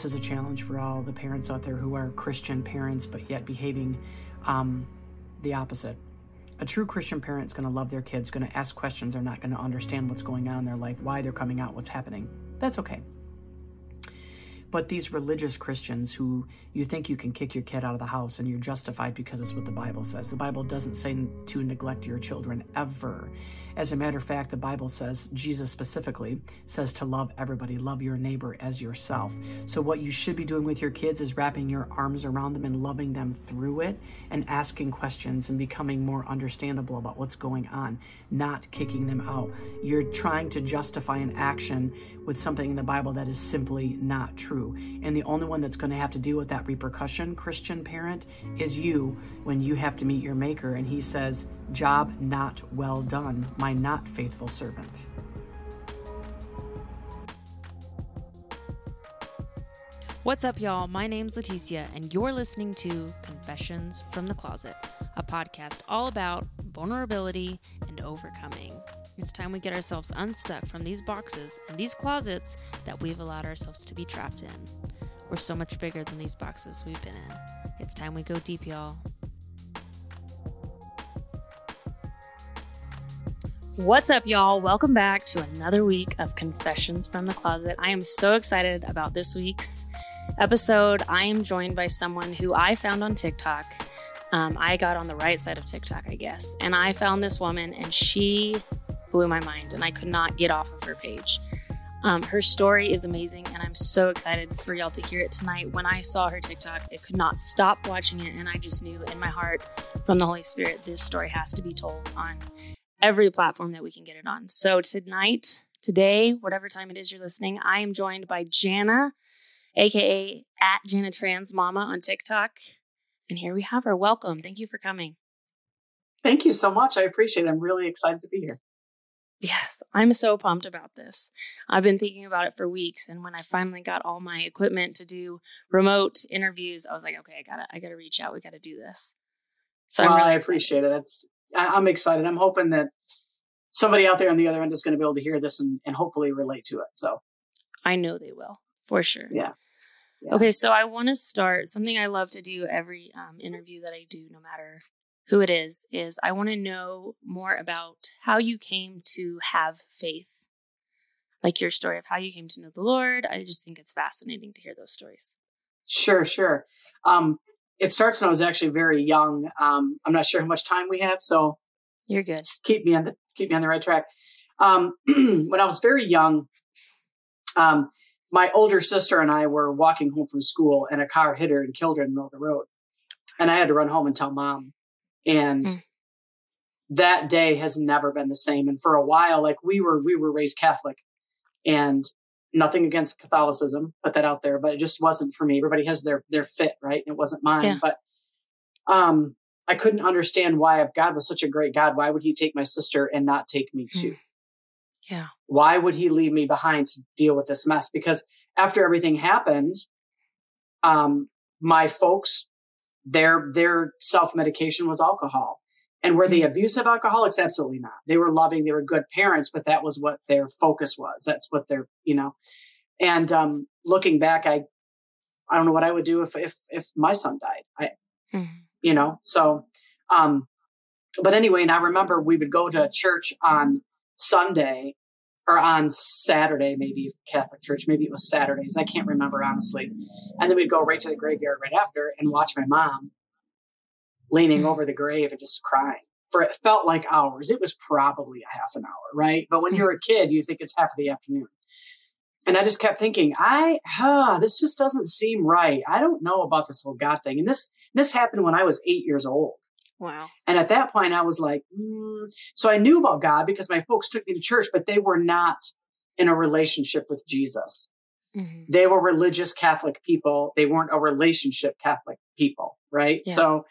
This is a challenge for all the parents out there who are Christian parents but yet behaving um, the opposite. A true Christian parent is going to love their kids, going to ask questions, they're not going to understand what's going on in their life, why they're coming out, what's happening. That's okay. But these religious Christians who you think you can kick your kid out of the house and you're justified because it's what the Bible says. The Bible doesn't say to neglect your children ever. As a matter of fact, the Bible says, Jesus specifically says to love everybody, love your neighbor as yourself. So, what you should be doing with your kids is wrapping your arms around them and loving them through it and asking questions and becoming more understandable about what's going on, not kicking them out. You're trying to justify an action with something in the Bible that is simply not true. And the only one that's going to have to deal with that repercussion, Christian parent, is you when you have to meet your Maker and He says, Job not well done, my not faithful servant. What's up, y'all? My name's Leticia, and you're listening to Confessions from the Closet, a podcast all about vulnerability and overcoming. It's time we get ourselves unstuck from these boxes and these closets that we've allowed ourselves to be trapped in. We're so much bigger than these boxes we've been in. It's time we go deep, y'all. What's up, y'all? Welcome back to another week of Confessions from the Closet. I am so excited about this week's episode. I am joined by someone who I found on TikTok. Um, I got on the right side of TikTok, I guess, and I found this woman, and she blew my mind, and I could not get off of her page. Um, her story is amazing, and I'm so excited for y'all to hear it tonight. When I saw her TikTok, I could not stop watching it, and I just knew in my heart from the Holy Spirit this story has to be told on every platform that we can get it on. So tonight, today, whatever time it is you're listening, I am joined by Jana, aka at Jana Trans Mama on TikTok. And here we have her. Welcome. Thank you for coming. Thank you so much. I appreciate it. I'm really excited to be here. Yes, I'm so pumped about this. I've been thinking about it for weeks, and when I finally got all my equipment to do remote interviews, I was like, okay, I gotta, I gotta reach out. We gotta do this. So well, really i appreciate it. It's, I'm excited. I'm hoping that somebody out there on the other end is going to be able to hear this and, and hopefully relate to it. So, I know they will for sure. Yeah. yeah. Okay, so I want to start something I love to do every um, interview that I do, no matter who it is, is I want to know more about how you came to have faith. Like your story of how you came to know the Lord. I just think it's fascinating to hear those stories. Sure, sure. Um, it starts when I was actually very young. Um, I'm not sure how much time we have, so you're good. Keep me on the keep me on the right track. Um, when I was very young, um, my older sister and I were walking home from school, and a car hit her and killed her in the middle of the road. And I had to run home and tell mom. And mm. that day has never been the same. And for a while, like we were, we were raised Catholic and nothing against Catholicism, put that out there, but it just wasn't for me. Everybody has their, their fit, right? And it wasn't mine, yeah. but, um, I couldn't understand why if God was such a great God, why would he take my sister and not take me too? Mm. Yeah. Why would he leave me behind to deal with this mess? Because after everything happened, um, my folks their their self medication was alcohol. And were they hmm. abusive alcoholics? Absolutely not. They were loving, they were good parents, but that was what their focus was. That's what their, you know. And um, looking back, I I don't know what I would do if if if my son died. I mm-hmm. you know, so um but anyway, and I remember we would go to church on Sunday or on Saturday, maybe Catholic church, maybe it was Saturdays. I can't remember honestly. And then we'd go right to the graveyard right after and watch my mom leaning over the grave and just crying for it felt like hours. It was probably a half an hour, right? But when you're a kid, you think it's half of the afternoon. And I just kept thinking, I, huh, this just doesn't seem right. I don't know about this whole God thing. And this, this happened when I was eight years old. Wow. And at that point, I was like, mm. so I knew about God because my folks took me to church, but they were not in a relationship with Jesus. Mm-hmm. They were religious Catholic people. They weren't a relationship Catholic people, right? Yeah. So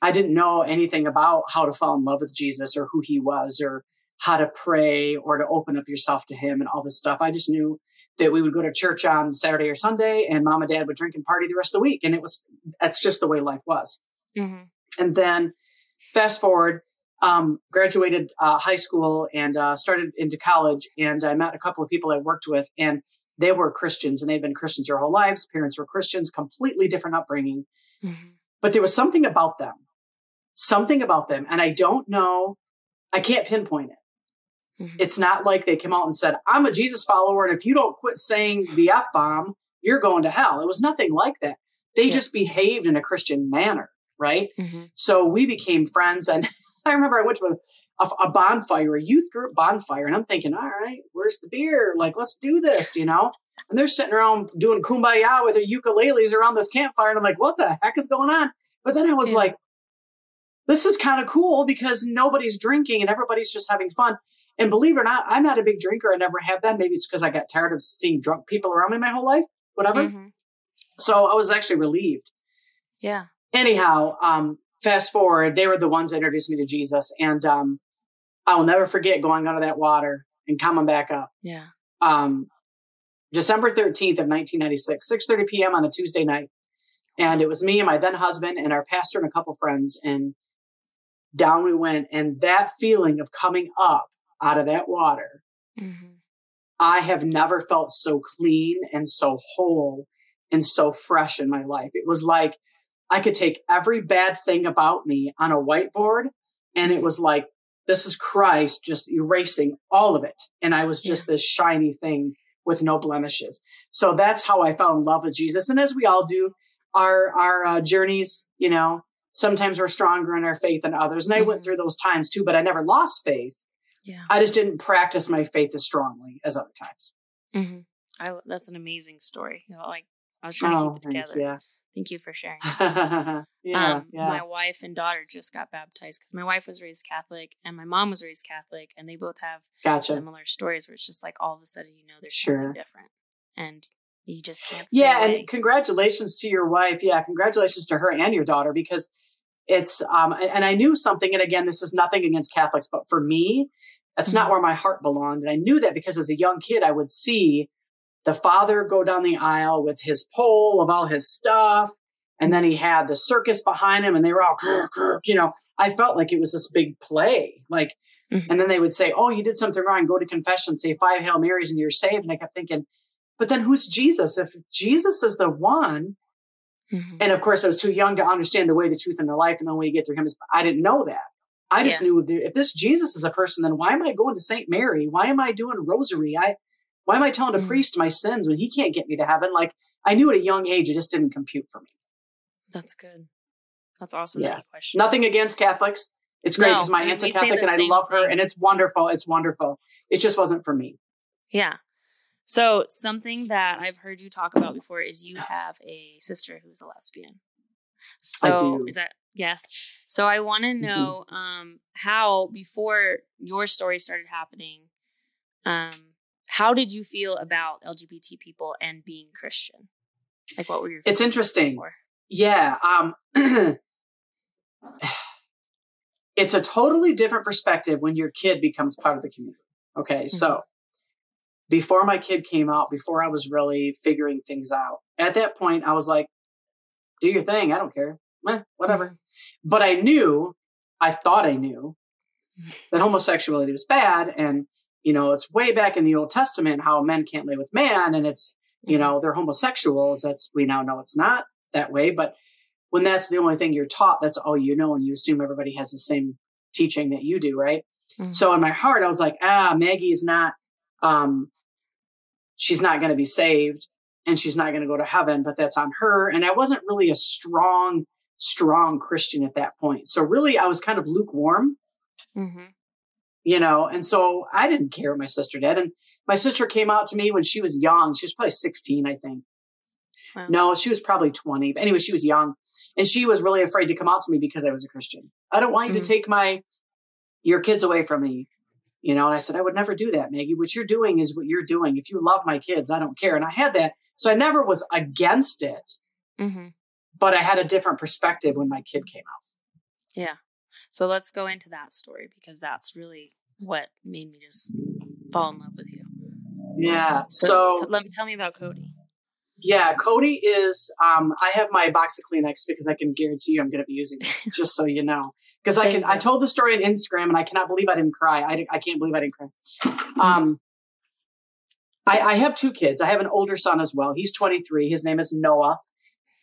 I didn't know anything about how to fall in love with Jesus or who he was or how to pray or to open up yourself to him and all this stuff. I just knew that we would go to church on Saturday or Sunday and mom and dad would drink and party the rest of the week. And it was, that's just the way life was. Mm-hmm. And then fast forward, um, graduated uh, high school and uh, started into college. And I met a couple of people I worked with. And they were Christians and they'd been Christians their whole lives. Parents were Christians, completely different upbringing. Mm-hmm. But there was something about them, something about them. And I don't know, I can't pinpoint it. Mm-hmm. It's not like they came out and said, I'm a Jesus follower. And if you don't quit saying the F bomb, you're going to hell. It was nothing like that. They yeah. just behaved in a Christian manner. Right. Mm-hmm. So we became friends. And I remember I went to a, a, bonfire, a youth group bonfire, and I'm thinking, all right, where's the beer? Like, let's do this, you know? And they're sitting around doing kumbaya with their ukuleles around this campfire. And I'm like, what the heck is going on? But then I was yeah. like, this is kind of cool because nobody's drinking and everybody's just having fun. And believe it or not, I'm not a big drinker. I never have been. Maybe it's because I got tired of seeing drunk people around me my whole life, whatever. Mm-hmm. So I was actually relieved. Yeah. Anyhow, um, fast forward, they were the ones that introduced me to Jesus. And um, I'll never forget going under that water and coming back up. Yeah. Um, December 13th of 1996, 6.30 p.m. on a Tuesday night. And it was me and my then husband and our pastor and a couple friends. And down we went. And that feeling of coming up out of that water, mm-hmm. I have never felt so clean and so whole and so fresh in my life. It was like I could take every bad thing about me on a whiteboard and it was like, this is Christ just erasing all of it. And I was just yeah. this shiny thing with no blemishes. So that's how I fell in love with Jesus. And as we all do, our, our uh, journeys, you know, sometimes we're stronger in our faith than others. And I mm-hmm. went through those times too, but I never lost faith. Yeah. I just didn't practice my faith as strongly as other times. Mm-hmm. I, that's an amazing story. You know, like I was trying oh, to keep it thanks, together. Yeah. Thank you for sharing. yeah, um, yeah. My wife and daughter just got baptized because my wife was raised Catholic and my mom was raised Catholic, and they both have gotcha. similar stories where it's just like all of a sudden you know there's sure. something different, and you just can't. yeah, away. and congratulations to your wife. Yeah, congratulations to her and your daughter because it's um and, and I knew something. And again, this is nothing against Catholics, but for me, that's mm-hmm. not where my heart belonged. And I knew that because as a young kid, I would see the father go down the aisle with his pole of all his stuff. And then he had the circus behind him and they were all, you know, I felt like it was this big play. Like, mm-hmm. and then they would say, Oh, you did something wrong. Go to confession, say five Hail Marys and you're saved. And I kept thinking, but then who's Jesus? If Jesus is the one, mm-hmm. and of course I was too young to understand the way, the truth, and the life. And the only way you get through him is, I didn't know that. I just yeah. knew if this Jesus is a person, then why am I going to St. Mary? Why am I doing rosary? I, why am I telling a mm. priest my sins when he can't get me to heaven? Like I knew at a young age, it just didn't compute for me. That's good. That's awesome. Yeah. That Nothing against Catholics. It's great because no, my aunt's a Catholic and I love her thing. and it's wonderful. It's wonderful. It just wasn't for me. Yeah. So something that I've heard you talk about before is you have a sister who's a lesbian. So I do. is that yes? So I want to mm-hmm. know mm-hmm. um, how before your story started happening, um, how did you feel about LGBT people and being Christian? Like, what were your? It's interesting. Before? Yeah. Um, it's a totally different perspective when your kid becomes part of the community. Okay, mm-hmm. so before my kid came out, before I was really figuring things out, at that point, I was like, "Do your thing. I don't care. Eh, whatever." Mm-hmm. But I knew, I thought I knew, that homosexuality was bad, and you know, it's way back in the Old Testament how men can't lay with man and it's, you mm-hmm. know, they're homosexuals. That's, we now know it's not that way. But when that's the only thing you're taught, that's all you know. And you assume everybody has the same teaching that you do. Right. Mm-hmm. So in my heart, I was like, ah, Maggie's not, um, she's not going to be saved and she's not going to go to heaven, but that's on her. And I wasn't really a strong, strong Christian at that point. So really, I was kind of lukewarm. Mm-hmm you know and so i didn't care my sister did and my sister came out to me when she was young she was probably 16 i think. Wow. no she was probably 20 but anyway she was young and she was really afraid to come out to me because i was a christian. I don't want you mm-hmm. to take my your kids away from me you know and i said i would never do that maggie. What you're doing is what you're doing. If you love my kids i don't care. And i had that so i never was against it. Mm-hmm. but i had a different perspective when my kid came out. Yeah so let's go into that story because that's really what made me just fall in love with you. Yeah. So, so t- let me tell me about Cody. Yeah, Cody is. Um, I have my box of Kleenex because I can guarantee you I'm going to be using this, just so you know. Because I can. I told the story on Instagram, and I cannot believe I didn't cry. I, I can't believe I didn't cry. Um, I, I have two kids. I have an older son as well. He's 23. His name is Noah.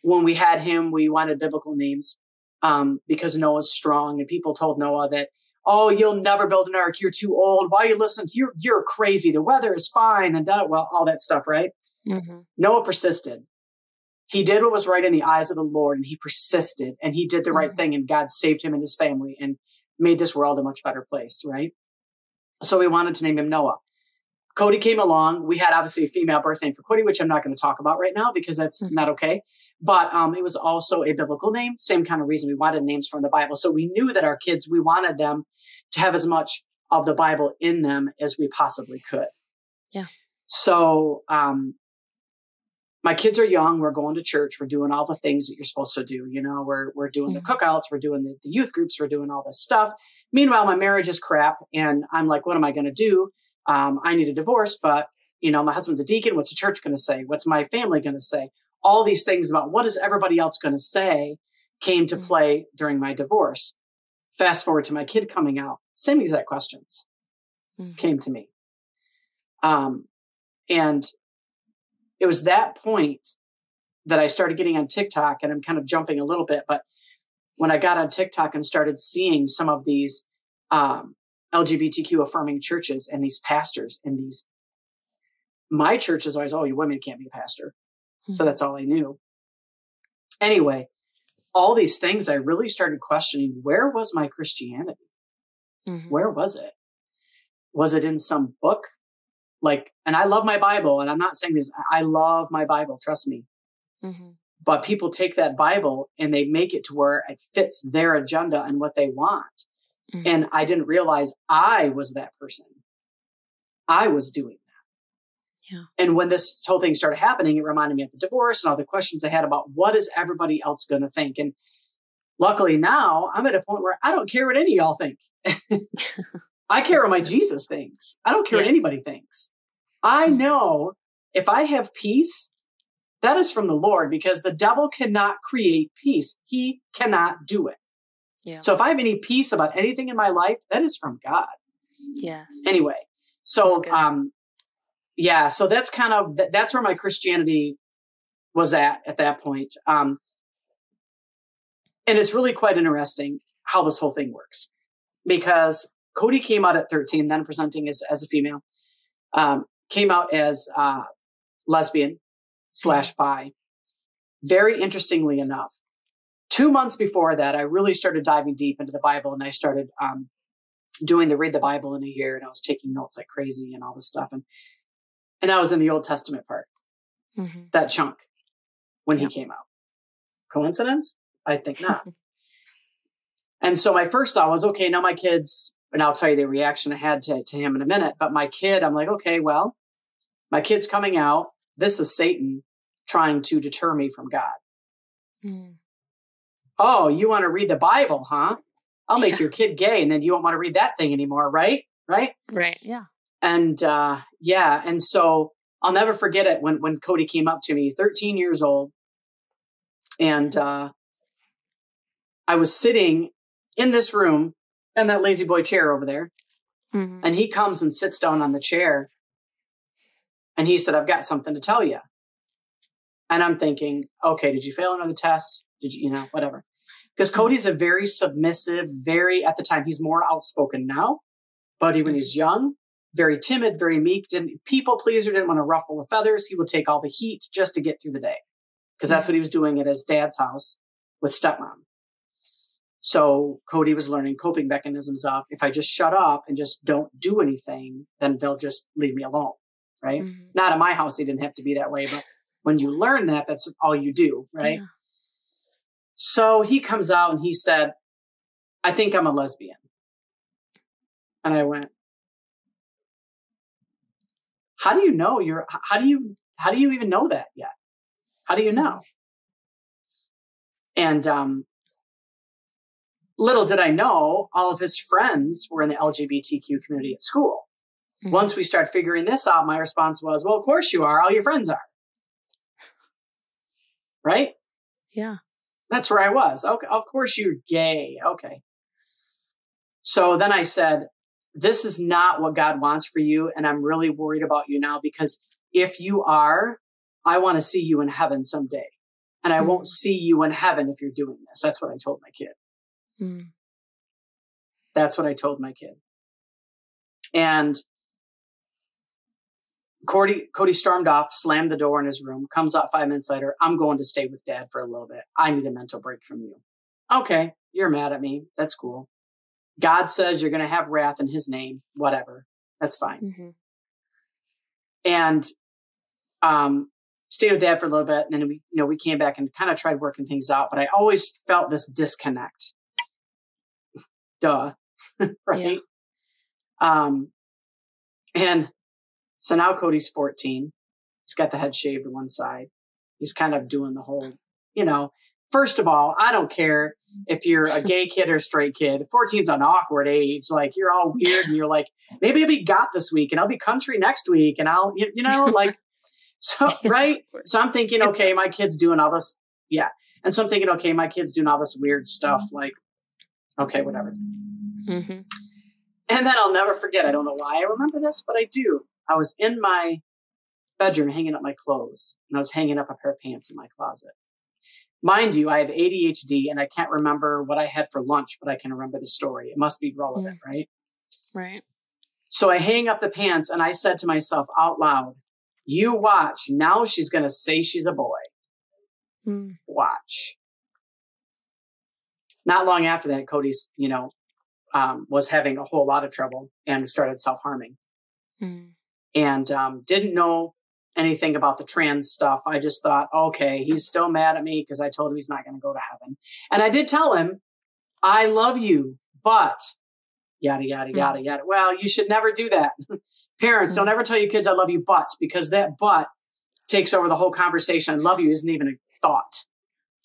When we had him, we wanted biblical names um, because Noah's strong, and people told Noah that, "Oh, you'll never build an ark. You're too old. Why are you listening to you? You're crazy. The weather is fine, and that, well, all that stuff, right?" Mm-hmm. Noah persisted. He did what was right in the eyes of the Lord, and he persisted, and he did the mm-hmm. right thing, and God saved him and his family, and made this world a much better place, right? So we wanted to name him Noah. Cody came along. We had obviously a female birth name for Cody, which I'm not going to talk about right now because that's mm-hmm. not okay. But um, it was also a biblical name. Same kind of reason we wanted names from the Bible. So we knew that our kids, we wanted them to have as much of the Bible in them as we possibly could. Yeah. So um, my kids are young. We're going to church. We're doing all the things that you're supposed to do. You know, we're we're doing mm-hmm. the cookouts. We're doing the, the youth groups. We're doing all this stuff. Meanwhile, my marriage is crap, and I'm like, what am I going to do? Um, I need a divorce, but you know, my husband's a deacon. What's the church going to say? What's my family going to say? All these things about what is everybody else going to say came to mm. play during my divorce. Fast forward to my kid coming out, same exact questions mm. came to me. Um, and it was that point that I started getting on TikTok, and I'm kind of jumping a little bit, but when I got on TikTok and started seeing some of these um, LGBTQ affirming churches and these pastors and these. My church is always, oh, you women can't be a pastor. Mm-hmm. So that's all I knew. Anyway, all these things, I really started questioning where was my Christianity? Mm-hmm. Where was it? Was it in some book? Like, and I love my Bible, and I'm not saying this, I love my Bible, trust me. Mm-hmm. But people take that Bible and they make it to where it fits their agenda and what they want. Mm-hmm. And I didn't realize I was that person. I was doing that. Yeah. And when this whole thing started happening, it reminded me of the divorce and all the questions I had about what is everybody else going to think. And luckily now I'm at a point where I don't care what any of y'all think. I care what my Jesus thinks. I don't care yes. what anybody thinks. I mm-hmm. know if I have peace, that is from the Lord because the devil cannot create peace. He cannot do it. Yeah. So if I have any peace about anything in my life, that is from God. Yes. Anyway, so um, yeah, so that's kind of that's where my Christianity was at at that point. Um, and it's really quite interesting how this whole thing works because Cody came out at 13, then presenting as as a female, um, came out as uh, lesbian slash mm-hmm. bi. Very interestingly enough, two months before that, I really started diving deep into the Bible and I started um, doing the read the Bible in a year and I was taking notes like crazy and all this stuff. And, and I was in the Old Testament part, mm-hmm. that chunk when yep. he came out. Coincidence? I think not. and so my first thought was, okay, now my kids, and I'll tell you the reaction I had to, to him in a minute, but my kid, I'm like, okay, well, my kid's coming out. This is Satan trying to deter me from God. Mm. Oh, you want to read the Bible, huh? I'll make yeah. your kid gay and then you won't want to read that thing anymore, right? Right? Right. Yeah. And uh yeah, and so I'll never forget it when when Cody came up to me, 13 years old. And uh I was sitting in this room in that lazy boy chair over there. Mm-hmm. And he comes and sits down on the chair. And he said, I've got something to tell you. And I'm thinking, okay, did you fail another test? Did you, you know, whatever because mm-hmm. Cody's a very submissive, very at the time he's more outspoken now, but when mm-hmm. he's young, very timid, very meek, didn't people pleaser, didn't want to ruffle the feathers. He would take all the heat just to get through the day because that's mm-hmm. what he was doing at his dad's house with stepmom. So Cody was learning coping mechanisms of if I just shut up and just don't do anything, then they'll just leave me alone. Right. Mm-hmm. Not at my house. He didn't have to be that way, but when you learn that, that's all you do. Right. Yeah. So he comes out and he said, I think I'm a lesbian. And I went, How do you know you're, how do you, how do you even know that yet? How do you know? And um, little did I know, all of his friends were in the LGBTQ community at school. Mm-hmm. Once we start figuring this out, my response was, Well, of course you are. All your friends are. Right? Yeah. That's where I was. Okay, of course you're gay. Okay. So then I said, This is not what God wants for you. And I'm really worried about you now because if you are, I want to see you in heaven someday. And I mm. won't see you in heaven if you're doing this. That's what I told my kid. Mm. That's what I told my kid. And Cody, Cody stormed off, slammed the door in his room, comes out five minutes later. I'm going to stay with dad for a little bit. I need a mental break from you. Okay, you're mad at me. That's cool. God says you're going to have wrath in his name, whatever. That's fine. Mm-hmm. And um, stayed with dad for a little bit. And then we, you know, we came back and kind of tried working things out, but I always felt this disconnect. Duh. right. Yeah. Um, and so now Cody's 14. He's got the head shaved to one side. He's kind of doing the whole, you know, first of all, I don't care if you're a gay kid or a straight kid. 14's an awkward age. Like you're all weird and you're like, maybe I'll be got this week and I'll be country next week and I'll, you, you know, like, so, right. So I'm thinking, okay, my kid's doing all this. Yeah. And so I'm thinking, okay, my kid's doing all this weird stuff. Like, okay, whatever. Mm-hmm. And then I'll never forget. I don't know why I remember this, but I do. I was in my bedroom hanging up my clothes and I was hanging up a pair of pants in my closet. Mind you, I have ADHD and I can't remember what I had for lunch, but I can remember the story. It must be relevant, mm. right? Right. So I hang up the pants and I said to myself out loud, You watch. Now she's going to say she's a boy. Mm. Watch. Not long after that, Cody's, you know, um, was having a whole lot of trouble and started self harming. Mm and um, didn't know anything about the trans stuff. I just thought, okay, he's still mad at me because I told him he's not going to go to heaven. And I did tell him, I love you, but yada, yada, hmm. yada, yada. Well, you should never do that. Parents, don't hmm. ever tell your kids, I love you, but because that but takes over the whole conversation. I love you isn't even a thought.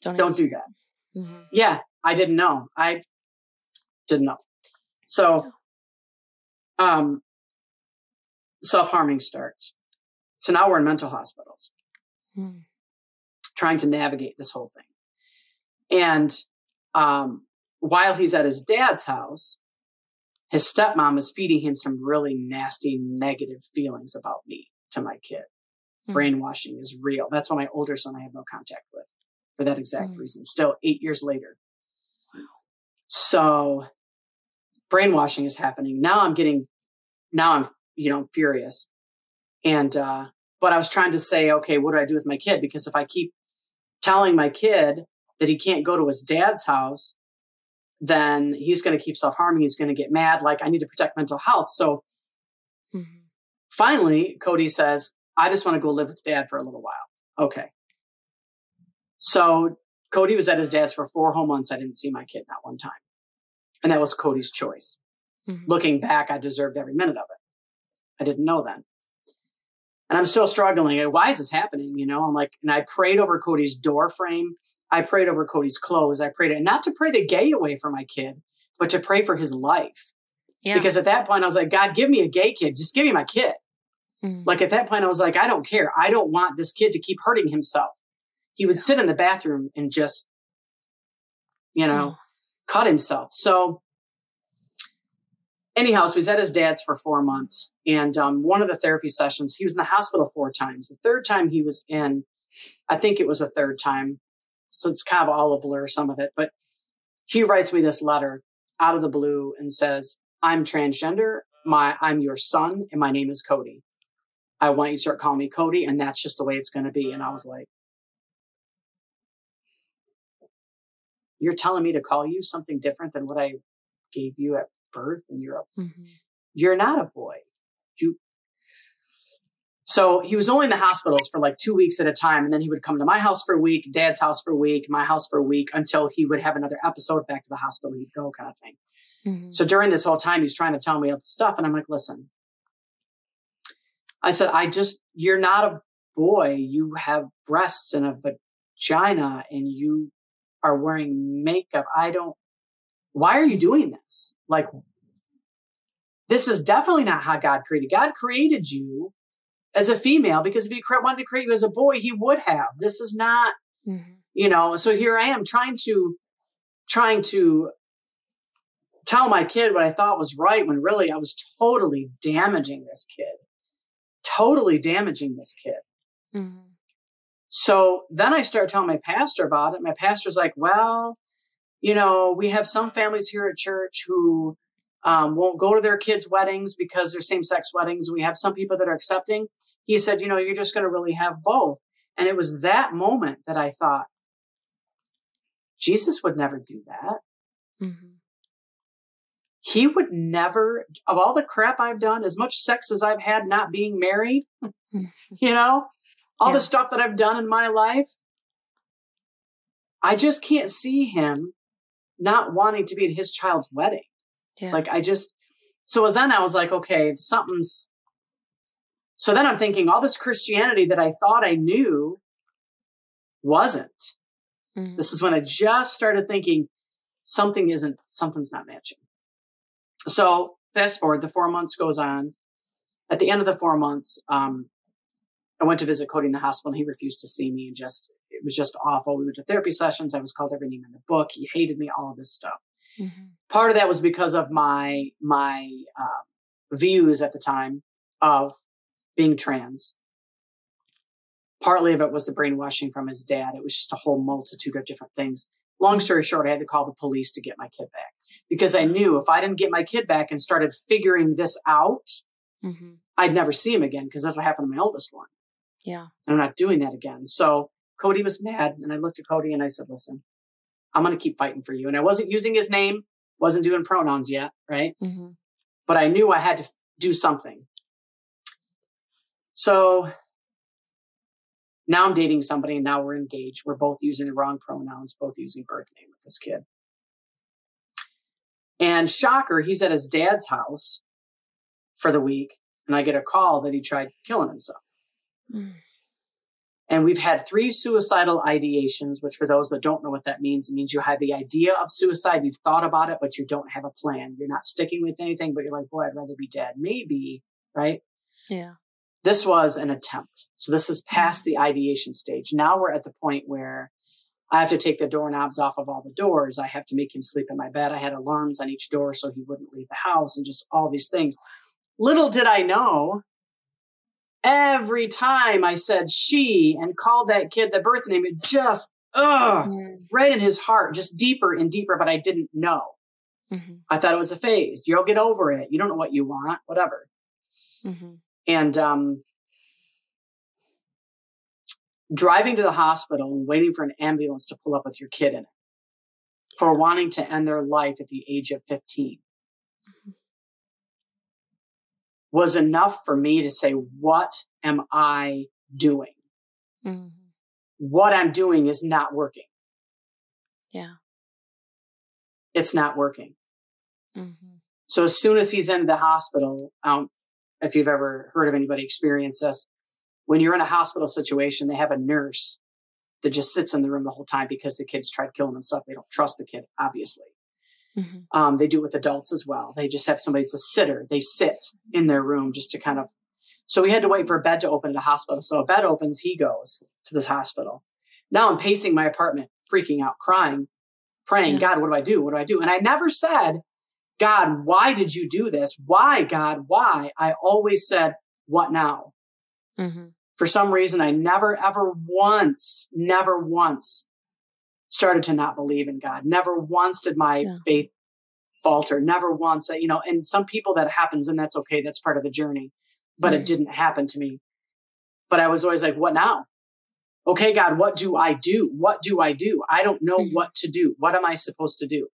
Don't, don't do that. Mm-hmm. Yeah, I didn't know. I didn't know. So, um, self harming starts. So now we're in mental hospitals, hmm. trying to navigate this whole thing. And um, while he's at his dad's house, his stepmom is feeding him some really nasty, negative feelings about me to my kid. Hmm. Brainwashing is real. That's why my older son I have no contact with for that exact hmm. reason. Still eight years later. So brainwashing is happening. Now I'm getting, now I'm you know, furious. And, uh, but I was trying to say, okay, what do I do with my kid? Because if I keep telling my kid that he can't go to his dad's house, then he's going to keep self harming. He's going to get mad. Like, I need to protect mental health. So mm-hmm. finally, Cody says, I just want to go live with dad for a little while. Okay. So Cody was at his dad's for four whole months. I didn't see my kid not one time. And that was Cody's choice. Mm-hmm. Looking back, I deserved every minute of it. I didn't know then. And I'm still struggling. Why is this happening? You know, I'm like, and I prayed over Cody's door frame. I prayed over Cody's clothes. I prayed not to pray the gay away for my kid, but to pray for his life. Yeah. Because at that point, I was like, God, give me a gay kid. Just give me my kid. Mm. Like at that point, I was like, I don't care. I don't want this kid to keep hurting himself. He would yeah. sit in the bathroom and just, you know, mm. cut himself. So anyhow, so he's at his dad's for four months. And um, one of the therapy sessions, he was in the hospital four times. The third time he was in, I think it was a third time. So it's kind of all a blur, some of it. But he writes me this letter out of the blue and says, I'm transgender. My, I'm your son, and my name is Cody. I want you to start calling me Cody, and that's just the way it's going to be. And I was like, You're telling me to call you something different than what I gave you at birth and you're a, mm-hmm. you're not a boy. You so he was only in the hospitals for like two weeks at a time. And then he would come to my house for a week, dad's house for a week, my house for a week until he would have another episode back to the hospital. He'd go kind of thing. Mm-hmm. So during this whole time, he's trying to tell me all the stuff. And I'm like, listen, I said, I just, you're not a boy. You have breasts and a vagina and you are wearing makeup. I don't, why are you doing this? Like, this is definitely not how God created. God created you as a female because if he wanted to create you as a boy, he would have. This is not, mm-hmm. you know, so here I am trying to, trying to tell my kid what I thought was right when really I was totally damaging this kid. totally damaging this kid. Mm-hmm. So then I start telling my pastor about it. My pastor's like, well, you know, we have some families here at church who um, won't go to their kids' weddings because they're same sex weddings. We have some people that are accepting. He said, you know, you're just going to really have both. And it was that moment that I thought, Jesus would never do that. Mm-hmm. He would never, of all the crap I've done, as much sex as I've had not being married, you know, all yeah. the stuff that I've done in my life, I just can't see him not wanting to be at his child's wedding. Yeah. Like I just, so as then I was like, okay, something's, so then I'm thinking all this Christianity that I thought I knew wasn't. Mm-hmm. This is when I just started thinking something isn't, something's not matching. So fast forward, the four months goes on. At the end of the four months, um, I went to visit Cody in the hospital and he refused to see me and just, it was just awful. We went to therapy sessions. I was called every name in the book. He hated me, all of this stuff. Mm-hmm. Part of that was because of my, my, uh, views at the time of being trans. Partly of it was the brainwashing from his dad. It was just a whole multitude of different things. Long story short, I had to call the police to get my kid back because I knew if I didn't get my kid back and started figuring this out, mm-hmm. I'd never see him again because that's what happened to my oldest one. Yeah. And I'm not doing that again. So Cody was mad. And I looked at Cody and I said, listen, I'm going to keep fighting for you. And I wasn't using his name, wasn't doing pronouns yet. Right. Mm-hmm. But I knew I had to do something. So now I'm dating somebody and now we're engaged. We're both using the wrong pronouns, both using birth name with this kid. And shocker, he's at his dad's house for the week. And I get a call that he tried killing himself. Mm. And we've had three suicidal ideations, which for those that don't know what that means, it means you have the idea of suicide, you've thought about it, but you don't have a plan. You're not sticking with anything, but you're like, boy, I'd rather be dead. Maybe, right? Yeah. This was an attempt. So this is past mm-hmm. the ideation stage. Now we're at the point where I have to take the doorknobs off of all the doors. I have to make him sleep in my bed. I had alarms on each door so he wouldn't leave the house and just all these things. Little did I know every time I said she and called that kid the birth name, it just, ugh, mm. right in his heart, just deeper and deeper, but I didn't know. Mm-hmm. I thought it was a phase. You'll get over it. You don't know what you want, whatever. Mm-hmm. And um, driving to the hospital and waiting for an ambulance to pull up with your kid in it for wanting to end their life at the age of 15 was enough for me to say, what am I doing? Mm-hmm. What I'm doing is not working. Yeah. It's not working. Mm-hmm. So as soon as he's in the hospital, um, if you've ever heard of anybody experience this, when you're in a hospital situation, they have a nurse that just sits in the room the whole time because the kid's tried killing himself. They don't trust the kid, obviously. Mm-hmm. Um, they do it with adults as well. They just have somebody that's a sitter. They sit in their room just to kind of. So we had to wait for a bed to open at a hospital. So a bed opens, he goes to this hospital. Now I'm pacing my apartment, freaking out, crying, praying, yeah. God, what do I do? What do I do? And I never said, God, why did you do this? Why, God, why? I always said, what now? Mm-hmm. For some reason, I never, ever once, never once started to not believe in God. Never once did my yeah. faith falter. Never once, you know, and some people that happens and that's okay. That's part of the journey, but it didn't happen to me. But I was always like, what now? Okay, God, what do I do? What do I do? I don't know mm-hmm. what to do. What am I supposed to do?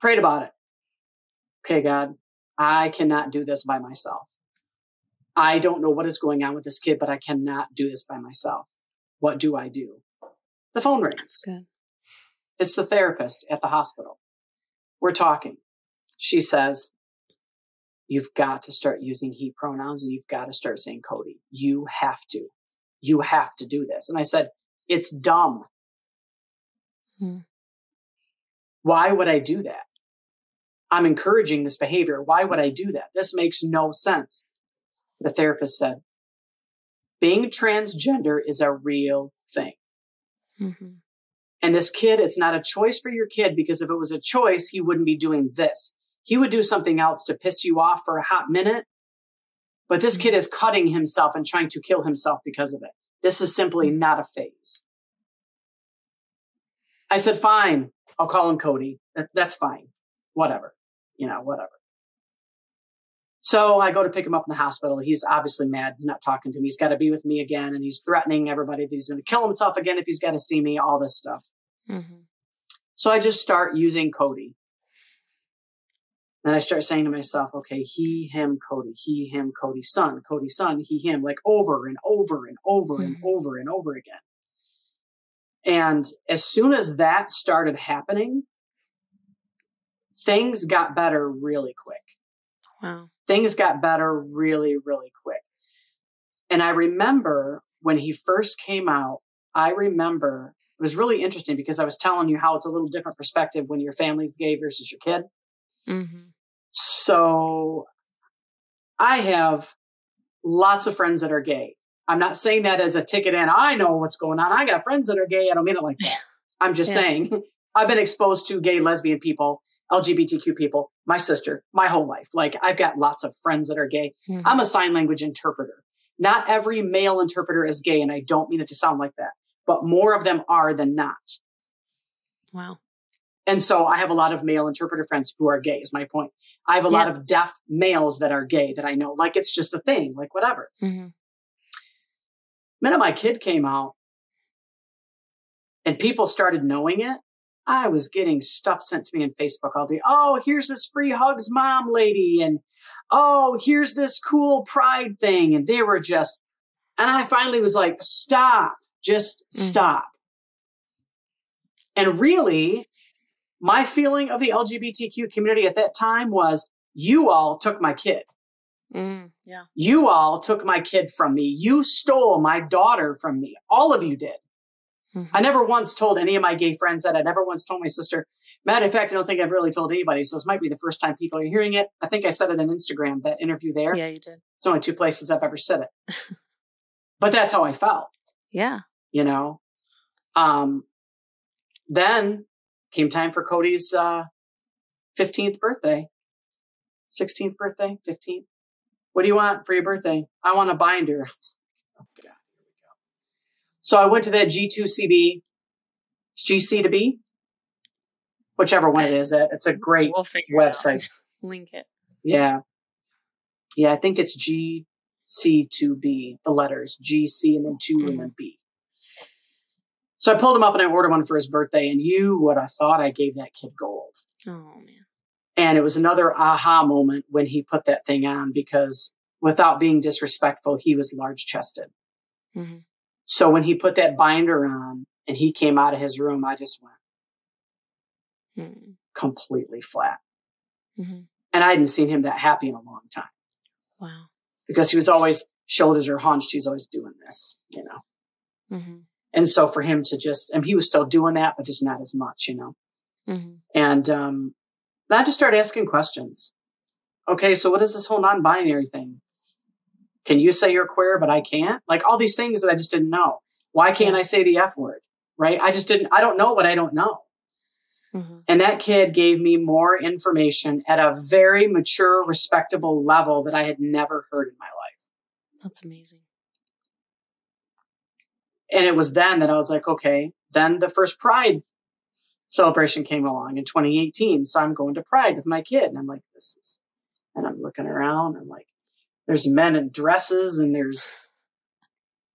Prayed about it. Okay, God, I cannot do this by myself. I don't know what is going on with this kid, but I cannot do this by myself. What do I do? The phone rings. Good. It's the therapist at the hospital. We're talking. She says, You've got to start using he pronouns and you've got to start saying Cody. You have to. You have to do this. And I said, It's dumb. Hmm. Why would I do that? I'm encouraging this behavior. Why would I do that? This makes no sense. The therapist said, Being transgender is a real thing. Mm-hmm. And this kid, it's not a choice for your kid because if it was a choice, he wouldn't be doing this. He would do something else to piss you off for a hot minute. But this kid is cutting himself and trying to kill himself because of it. This is simply not a phase. I said, fine, I'll call him Cody. That, that's fine. Whatever. You know, whatever. So I go to pick him up in the hospital. He's obviously mad. He's not talking to me. He's got to be with me again. And he's threatening everybody that he's going to kill himself again if he's got to see me, all this stuff. Mm-hmm. So I just start using Cody. Then I start saying to myself, okay, he, him, Cody, he, him, Cody, son, Cody, son, he, him, like over and over and over mm-hmm. and over and over again. And as soon as that started happening, things got better really quick. Wow. Things got better really, really quick. And I remember when he first came out, I remember it was really interesting because I was telling you how it's a little different perspective when your family's gay versus your kid. Mm-hmm. So I have lots of friends that are gay. I'm not saying that as a ticket in. I know what's going on. I got friends that are gay. I don't mean it like that. I'm just yeah. saying I've been exposed to gay, lesbian people, LGBTQ people, my sister, my whole life. Like I've got lots of friends that are gay. Mm-hmm. I'm a sign language interpreter. Not every male interpreter is gay, and I don't mean it to sound like that, but more of them are than not. Wow. And so I have a lot of male interpreter friends who are gay, is my point. I have a yeah. lot of deaf males that are gay that I know. Like it's just a thing, like whatever. Mm-hmm. Minute my kid came out and people started knowing it, I was getting stuff sent to me in Facebook all day. Oh, here's this free hugs mom lady. And oh, here's this cool pride thing. And they were just, and I finally was like, stop, just mm. stop. And really, my feeling of the LGBTQ community at that time was you all took my kid. Mm, yeah. You all took my kid from me. You stole my daughter from me. All of you did. Mm-hmm. I never once told any of my gay friends that. I never once told my sister. Matter of fact, I don't think I've really told anybody. So this might be the first time people are hearing it. I think I said it on Instagram, that interview there. Yeah, you did. It's only two places I've ever said it. but that's how I felt. Yeah. You know? Um, then came time for Cody's uh, 15th birthday. 16th birthday, 15th. What do you want for your birthday? I want a binder. so I went to that G2CB, GC to B, whichever one it is. That it's a great we'll website. Link it. Yeah, yeah. I think it's GC2B. The letters GC and then 2 mm-hmm. and then B. So I pulled him up and I ordered one for his birthday, and you would have thought I gave that kid gold. Oh man. And it was another aha moment when he put that thing on because without being disrespectful, he was large chested. Mm-hmm. So when he put that binder on and he came out of his room, I just went mm-hmm. completely flat. Mm-hmm. And I hadn't seen him that happy in a long time. Wow. Because he was always shoulders are hunched. He's always doing this, you know. Mm-hmm. And so for him to just, and he was still doing that, but just not as much, you know. Mm-hmm. And um, I just started asking questions. Okay, so what is this whole non-binary thing? Can you say you're queer, but I can't? Like all these things that I just didn't know. Why can't I say the F word? Right? I just didn't, I don't know what I don't know. Mm-hmm. And that kid gave me more information at a very mature, respectable level that I had never heard in my life. That's amazing. And it was then that I was like, okay, then the first Pride celebration came along in 2018. So I'm going to Pride with my kid. And I'm like, this is, and I'm looking around. I'm like, there's men in dresses and there's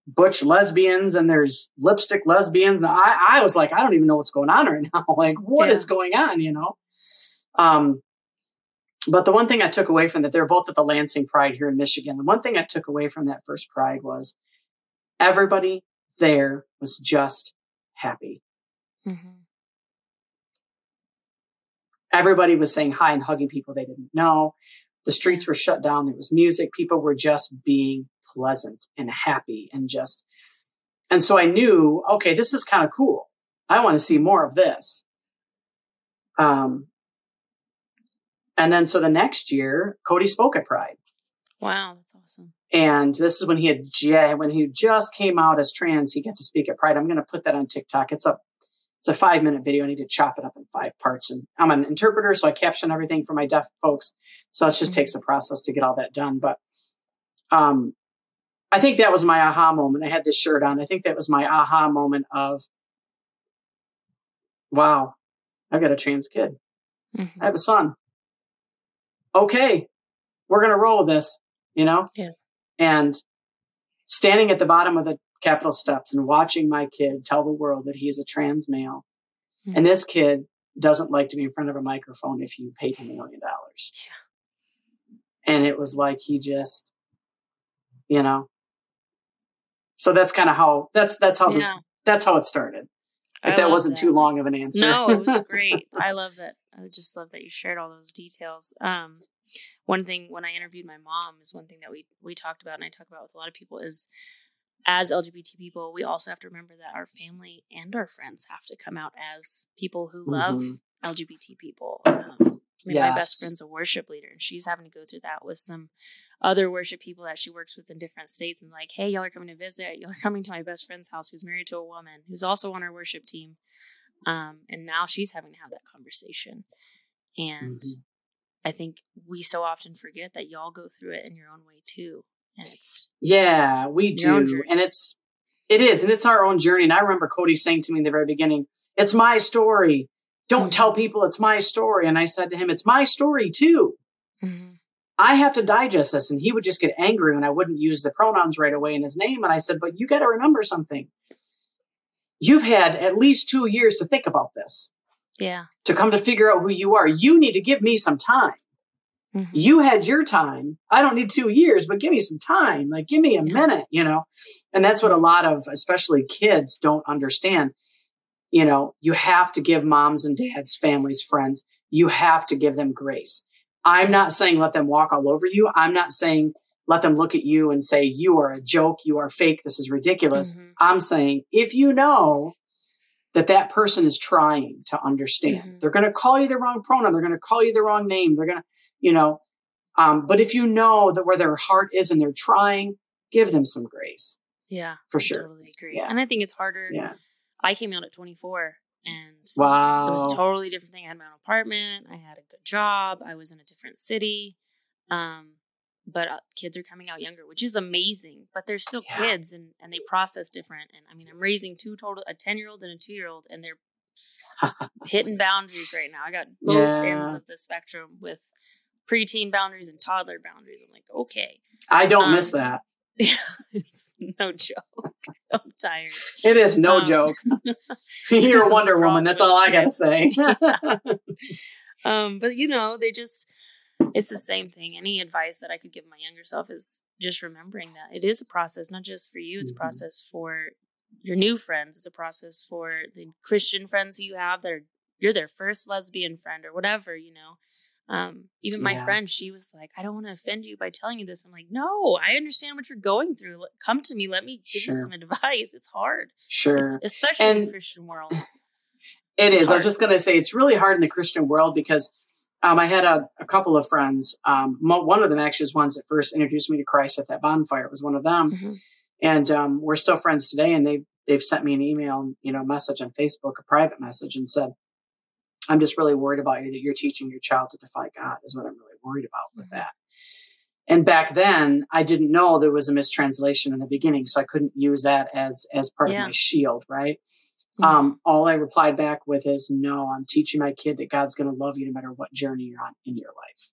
butch lesbians and there's lipstick lesbians. And I, I was like, I don't even know what's going on right now. like, what yeah. is going on, you know? Um, but the one thing I took away from that, they're both at the Lansing Pride here in Michigan. The one thing I took away from that first Pride was everybody there was just happy. Mm-hmm. Everybody was saying hi and hugging people they didn't know. The streets were shut down. There was music. People were just being pleasant and happy and just, and so I knew, okay, this is kind of cool. I want to see more of this. Um, and then so the next year, Cody spoke at Pride. Wow, that's awesome. And this is when he had when he just came out as trans, he got to speak at Pride. I'm going to put that on TikTok. It's up it's a five minute video. I need to chop it up in five parts. And I'm an interpreter, so I caption everything for my deaf folks. So it just mm-hmm. takes a process to get all that done. But um, I think that was my aha moment. I had this shirt on. I think that was my aha moment of, wow, I've got a trans kid. Mm-hmm. I have a son. Okay, we're going to roll with this, you know? Yeah. And standing at the bottom of the Capitol steps and watching my kid tell the world that he is a trans male. Mm-hmm. And this kid doesn't like to be in front of a microphone if you paid him a million dollars. Yeah. And it was like he just, you know. So that's kind of how that's that's how yeah. the, that's how it started. If that wasn't that. too long of an answer. No, it was great. I love that. I just love that you shared all those details. Um, one thing when I interviewed my mom is one thing that we we talked about, and I talk about with a lot of people is as LGBT people, we also have to remember that our family and our friends have to come out as people who love mm-hmm. LGBT people. Um, I mean, yes. my best friend's a worship leader, and she's having to go through that with some other worship people that she works with in different states. And like, hey, y'all are coming to visit. Y'all are coming to my best friend's house, who's married to a woman who's also on our worship team. Um, and now she's having to have that conversation. And mm-hmm. I think we so often forget that y'all go through it in your own way too and it's yeah we do. and it's it is and it's our own journey. And i remember cody saying to me in the very beginning it's my story. Don't mm-hmm. tell people it's my story. And i said to him it's my story too. Mm-hmm. i have to digest this and he would just get angry when i wouldn't use the pronouns right away in his name. And i said but you got to remember something. You've had at least two years to think about this yeah. to come to figure out who you are. You need to give me some time Mm-hmm. You had your time. I don't need two years, but give me some time. Like, give me a yeah. minute, you know? And that's what a lot of, especially kids, don't understand. You know, you have to give moms and dads, families, friends, you have to give them grace. I'm not saying let them walk all over you. I'm not saying let them look at you and say, you are a joke. You are fake. This is ridiculous. Mm-hmm. I'm saying if you know that that person is trying to understand, mm-hmm. they're going to call you the wrong pronoun. They're going to call you the wrong name. They're going to, you know. Um, but if you know that where their heart is and they're trying, give them some grace. Yeah, for sure. Totally agree. Yeah. And I think it's harder. Yeah. I came out at 24 and wow. it was a totally different thing. I had my own apartment. I had a good job. I was in a different city. Um, but uh, kids are coming out younger, which is amazing. But they're still yeah. kids, and and they process different. And I mean, I'm raising two total, a ten year old and a two year old, and they're hitting boundaries right now. I got both yeah. ends of the spectrum with preteen boundaries and toddler boundaries. I'm like, okay. I don't um, miss that. Yeah, it's no joke. I'm tired. It is no um, joke. You're a Wonder Woman. That's all I gotta say. um, but you know, they just it's the same thing. Any advice that I could give my younger self is just remembering that it is a process, not just for you, it's mm-hmm. a process for your new friends. It's a process for the Christian friends who you have that are you're their first lesbian friend or whatever, you know. Um, even my yeah. friend, she was like, I don't want to offend you by telling you this. I'm like, no, I understand what you're going through. Come to me. Let me give sure. you some advice. It's hard. Sure. It's, especially and in the Christian world. It is. I was just going to say, it's really hard in the Christian world because um, I had a, a, couple of friends. Um, one of them actually was ones that first introduced me to Christ at that bonfire. It was one of them. Mm-hmm. And um, we're still friends today. And they, they've sent me an email, you know, message on Facebook, a private message and said, I'm just really worried about you that you're teaching your child to defy God is what I'm really worried about with mm-hmm. that. And back then I didn't know there was a mistranslation in the beginning. So I couldn't use that as, as part yeah. of my shield. Right. Mm-hmm. Um, all I replied back with is no, I'm teaching my kid that God's going to love you no matter what journey you're on in your life.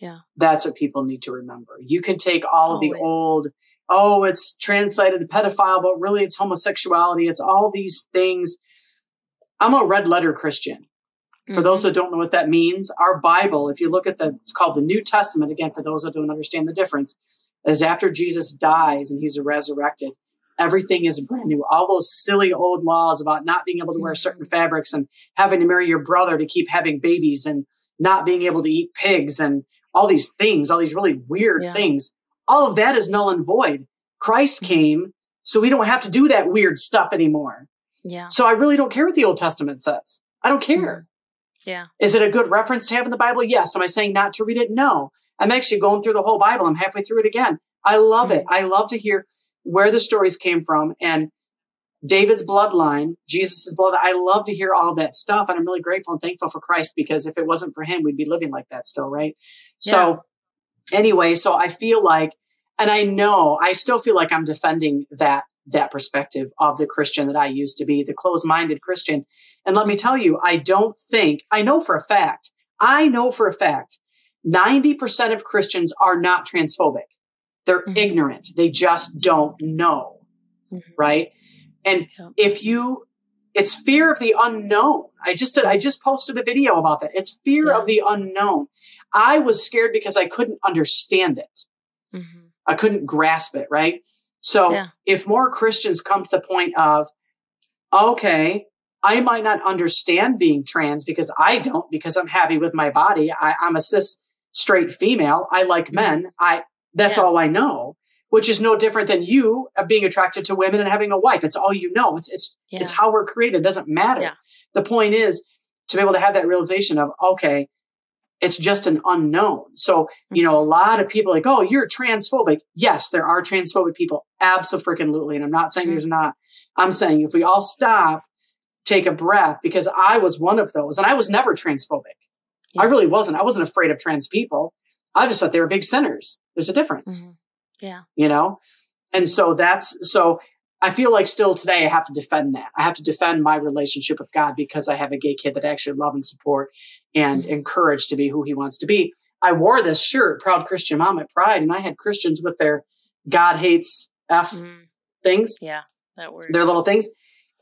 Yeah. That's what people need to remember. You can take all Always. of the old, oh, it's translated pedophile, but really it's homosexuality. It's all these things. I'm a red letter Christian. For mm-hmm. those that don't know what that means, our Bible, if you look at the, it's called the New Testament, again, for those that don't understand the difference, is after Jesus dies and he's resurrected, everything is brand new. All those silly old laws about not being able to wear certain mm-hmm. fabrics and having to marry your brother to keep having babies and not being able to eat pigs and all these things, all these really weird yeah. things, all of that is null and void. Christ mm-hmm. came so we don't have to do that weird stuff anymore. Yeah. So I really don't care what the Old Testament says. I don't care. Yeah. Is it a good reference to have in the Bible? Yes. Am I saying not to read it? No. I'm actually going through the whole Bible. I'm halfway through it again. I love mm-hmm. it. I love to hear where the stories came from and David's bloodline, Jesus' blood. I love to hear all that stuff. And I'm really grateful and thankful for Christ because if it wasn't for him, we'd be living like that still, right? Yeah. So anyway, so I feel like and I know I still feel like I'm defending that that perspective of the Christian that I used to be, the closed-minded Christian. And let me tell you, I don't think I know for a fact. I know for a fact 90% of Christians are not transphobic. They're mm-hmm. ignorant. They just don't know. Mm-hmm. Right. And yeah. if you, it's fear of the unknown. I just did, I just posted a video about that. It's fear yeah. of the unknown. I was scared because I couldn't understand it. Mm-hmm. I couldn't grasp it. Right. So yeah. if more Christians come to the point of, okay, I might not understand being trans because I don't, because I'm happy with my body. I, am a cis straight female. I like mm-hmm. men. I, that's yeah. all I know, which is no different than you being attracted to women and having a wife. It's all you know. It's, it's, yeah. it's how we're created. It doesn't matter. The point is to be able to have that realization of, okay, it's just an unknown. So, you know, a lot of people like, oh, you're transphobic. Yes, there are transphobic people. Absolutely. And I'm not saying there's not. I'm saying if we all stop, take a breath, because I was one of those and I was never transphobic. Yeah. I really wasn't. I wasn't afraid of trans people. I just thought they were big sinners. There's a difference. Mm-hmm. Yeah. You know? And so that's so I feel like still today I have to defend that. I have to defend my relationship with God because I have a gay kid that I actually love and support and mm-hmm. encourage to be who he wants to be. I wore this shirt, proud Christian mom at Pride, and I had Christians with their God hates F mm-hmm. things. Yeah, that word. Their little things.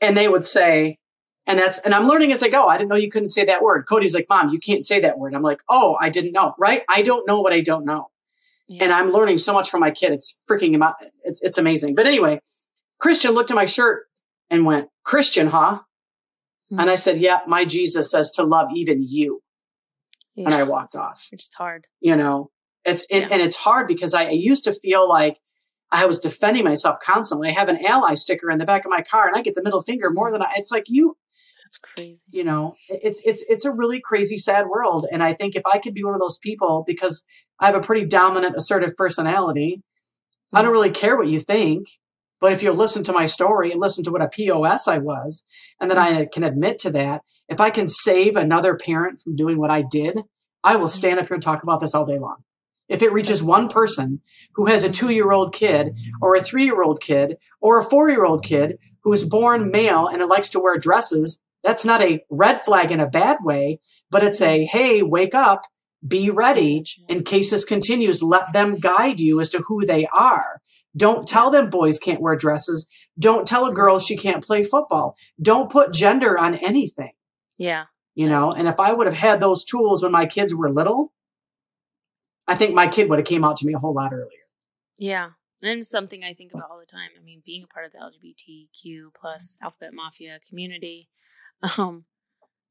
And they would say, and that's, and I'm learning as I go. I didn't know you couldn't say that word. Cody's like, Mom, you can't say that word. I'm like, Oh, I didn't know, right? I don't know what I don't know. Yeah. And I'm learning so much from my kid. It's freaking out. It's, it's amazing. But anyway, Christian looked at my shirt and went, Christian, huh? Mm-hmm. And I said, Yeah, my Jesus says to love even you. Yeah. And I walked off. Which is hard. You know, it's, it, yeah. and it's hard because I, I used to feel like I was defending myself constantly. I have an ally sticker in the back of my car and I get the middle finger more than I, it's like you, that's crazy. You know, it's it's it's a really crazy, sad world. And I think if I could be one of those people, because I have a pretty dominant, assertive personality, mm-hmm. I don't mm-hmm. really care what you think. But if you listen to my story and listen to what a POS I was, and then I can admit to that, if I can save another parent from doing what I did, I will stand up here and talk about this all day long. If it reaches one person who has a two year old kid or a three year old kid or a four year old kid who is born male and likes to wear dresses, that's not a red flag in a bad way, but it's a, hey, wake up, be ready in case this continues. Let them guide you as to who they are. Don't tell them boys can't wear dresses. Don't tell a girl she can't play football. Don't put gender on anything. Yeah. You know, and if I would have had those tools when my kids were little, I think my kid would have came out to me a whole lot earlier. Yeah. And something I think about all the time. I mean, being a part of the LGBTQ plus alphabet mafia community, um,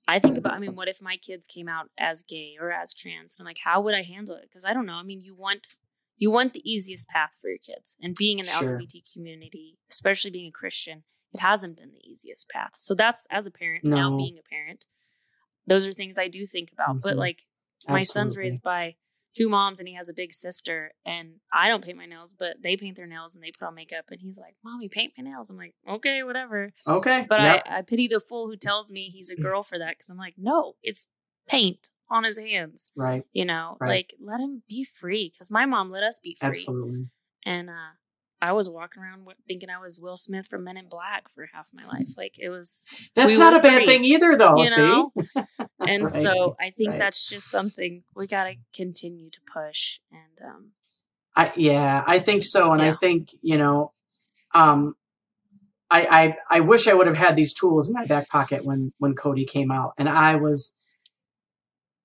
I think about, I mean, what if my kids came out as gay or as trans? And I'm like, how would I handle it? Because I don't know. I mean, you want you want the easiest path for your kids, and being in the sure. LGBT community, especially being a Christian, it hasn't been the easiest path. So that's as a parent no. now being a parent, those are things I do think about. Mm-hmm. But like, Absolutely. my son's raised by two moms and he has a big sister and I don't paint my nails, but they paint their nails and they put on makeup and he's like, Mommy, paint my nails. I'm like, okay, whatever. Okay. But yep. I, I pity the fool who tells me he's a girl for that because I'm like, no, it's paint on his hands. Right. You know, right. like let him be free because my mom let us be free. Absolutely. And uh I was walking around thinking I was Will Smith from Men in Black for half my life. Like it was. That's not a bad thing either, though. You know? and right, so I think right. that's just something we got to continue to push. And um, I yeah, I think so, and yeah. I think you know, um, I, I I wish I would have had these tools in my back pocket when when Cody came out, and I was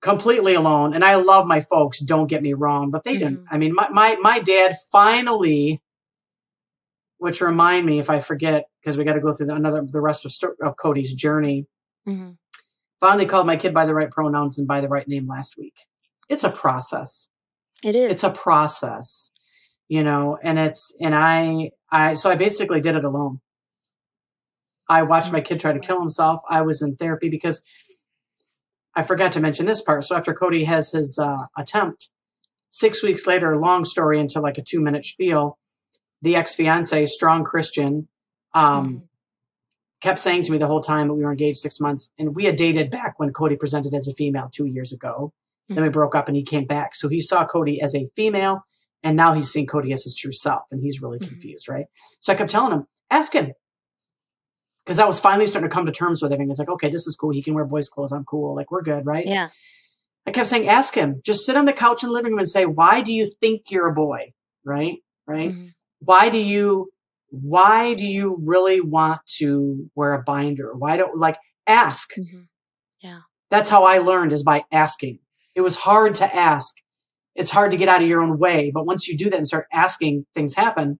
completely alone. And I love my folks. Don't get me wrong, but they mm-hmm. didn't. I mean, my my my dad finally which remind me if I forget because we got to go through the, another the rest of of Cody's journey. Mm-hmm. Finally called my kid by the right pronouns and by the right name last week. It's a process. It is. It's a process, you know, and it's and I I so I basically did it alone. I watched my kid try to kill himself. I was in therapy because I forgot to mention this part. So after Cody has his uh, attempt, six weeks later, long story into like a two minute spiel, the ex fiance, strong Christian, um, mm-hmm. kept saying to me the whole time that we were engaged six months, and we had dated back when Cody presented as a female two years ago. Mm-hmm. Then we broke up, and he came back. So he saw Cody as a female, And now he's seeing Cody as his true self and he's really Mhm. confused, right? So I kept telling him, ask him. Because I was finally starting to come to terms with him. And he's like, okay, this is cool. He can wear boys' clothes. I'm cool. Like, we're good, right? Yeah. I kept saying, ask him. Just sit on the couch in the living room and say, why do you think you're a boy? Right? Right? Mhm. Why do you why do you really want to wear a binder? Why don't like ask? Mhm. That's how I learned is by asking. It was hard to ask. It's hard to get out of your own way. But once you do that and start asking, things happen.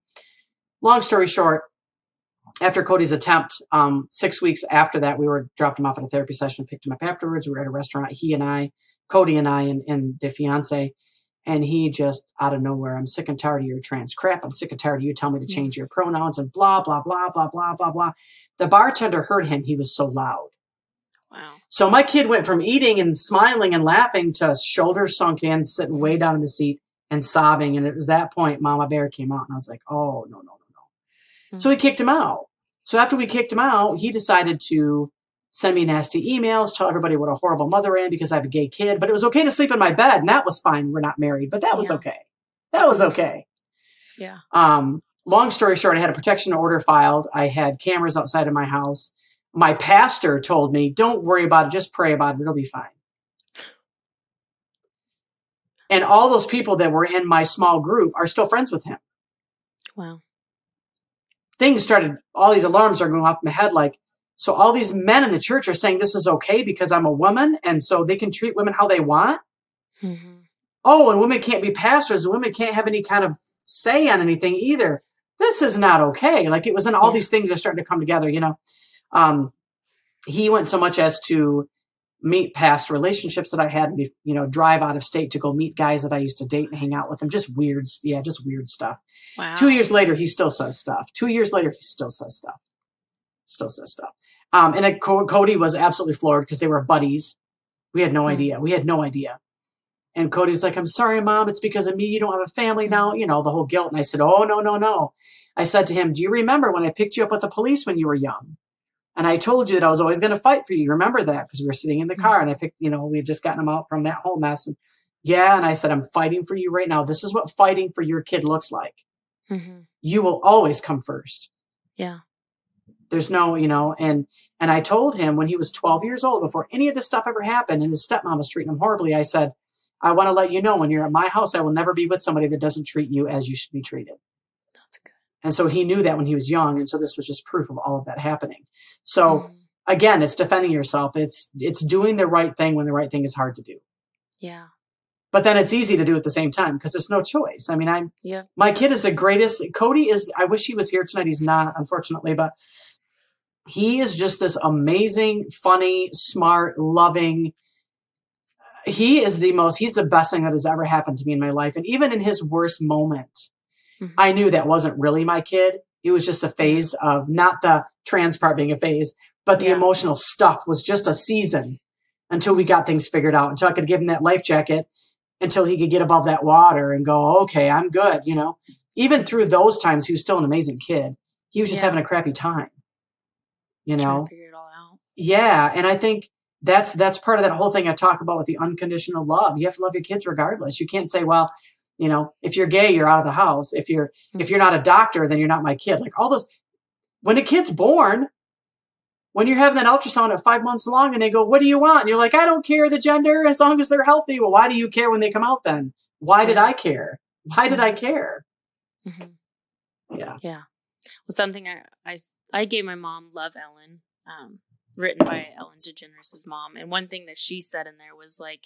Long story short, after Cody's attempt, um, six weeks after that, we were dropped him off at a therapy session, picked him up afterwards. We were at a restaurant, he and I, Cody and I, and, and the fiance. And he just out of nowhere, I'm sick and tired of your trans crap. I'm sick and tired of you telling me to Mm. change your pronouns and blah, blah, blah, blah, blah, blah, blah. The bartender heard him. He was so loud. Wow. So my kid went from eating and smiling and laughing to shoulders sunk in, sitting way down in the seat and sobbing. And it was that point Mama Bear came out, and I was like, "Oh no, no, no, no!" So we kicked him out. So after we kicked him out, he decided to send me nasty emails, tell everybody what a horrible mother I am because I have a gay kid. But it was okay to sleep in my bed, and that was fine. We're not married, but that was Yeah. okay. That was okay. Yeah. Um, long story short, I had a protection order filed. I had cameras outside of my house. My pastor told me, don't worry about it, just pray about it, it'll be fine. And all those people that were in my small group are still friends with him. Wow. Things started, all these alarms are going off in my head like, so all these men in the church are saying this is okay because I'm a woman and so they can treat women how they want. hmm oh, and women can't be pastors, and women can't have any kind of say on anything either. This is not okay. Like it was, and all Yeah. these things are starting to come together. You know, um, he went so much as to meet past relationships that I had, and be- you know, drive out of state to go meet guys that I used to date and hang out with them. Just weird, yeah, just weird stuff. Wow. Two years later, he still says stuff. Two years later, he still says stuff. Still says stuff. Um, and Co- Cody was absolutely floored because they were buddies. We had no Hmm. idea. We had no idea. And Cody's like, I'm sorry, mom. It's because of me. You don't have a family now. You know, the whole guilt. And I said, Oh, no, no, no. I said to him, Do you remember when I picked you up with the police when you were young? And I told you that I was always going to fight for you. Remember that? Because we were sitting in the car and I picked, you know, we had just gotten him out from that whole mess. And yeah. And I said, I'm fighting for you right now. This is what fighting for your kid looks like. hmm You will always come first. Yeah. There's no, you know, and and I told him when he was 12 years old, before any of this stuff ever happened, and his stepmom was treating him horribly, I said, I want to let you know when you're at my house, I will never be with somebody that doesn't treat you as you should be treated. And so he knew that when he was young, and so this was just proof of all of that happening. So Mhm. again, it's defending yourself. It's it's doing the right thing when the right thing is hard to do. Yeah. But then it's easy to do at the same time because there's no choice. I mean, I'm Yeah. my kid is the greatest. Cody is, I wish he was here tonight. He's not, unfortunately, but he is just this amazing, funny, smart, loving. He is the most, he's the best thing that has ever happened to me in my life. And even in his worst moment, Mhm. I knew that wasn't really my kid. It was just a phase of not the trans part being a phase, but the Yeah. emotional stuff was just a season until we got things figured out, until I could give him that life jacket, until he could get above that water and go, okay, I'm good. You know, even through those times, he was still an amazing kid. He was just Yeah. having a crappy time. You know, figure it all out. yeah, and I think that's that's part of that whole thing I talk about with the unconditional love. You have to love your kids regardless. You can't say, well, you know, if you're gay, you're out of the house. If you're if you're not a doctor, then you're not my kid. Like all those when a kid's born, when you're having that ultrasound at five months long and they go, What do you want? And you're like, I don't care the gender as long as they're healthy. Well, why do you care when they come out then? Why did I care? Why did I care? hmm Yeah. Yeah. Well, something I, I i gave my mom Love Ellen, um, written by Ellen DeGeneres' mom. And one thing that she said in there was like,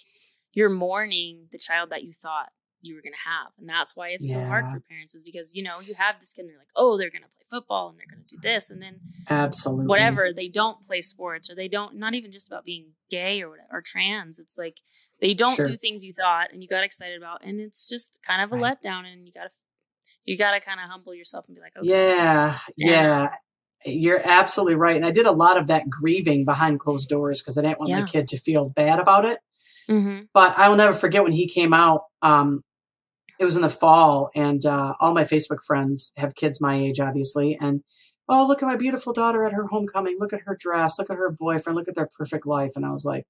you're mourning the child that you thought you were going to have. And that's why it's so hard for parents is because, you know, you have this kid and they're like, oh, they're going to play football and they're going to do this. And then Absolutely. whatever, they don't play sports or they don't, not even just about being gay or whatever, or trans. It's like they don't Sure. do things you thought and you got excited about. And it's just kind of a Right. letdown and you got to, you got to kind of humble yourself and be like, okay. Yeah, Yeah. yeah. You're absolutely right. And I did a lot of that grieving behind closed doors because I didn't want Yeah. my kid to feel bad about it. Mm-hmm. But I will never forget when he came out. Um, it was in the fall, and uh, all my Facebook friends have kids my age, obviously. And oh, look at my beautiful daughter at her homecoming. Look at her dress. Look at her boyfriend. Look at their perfect life. And I was like,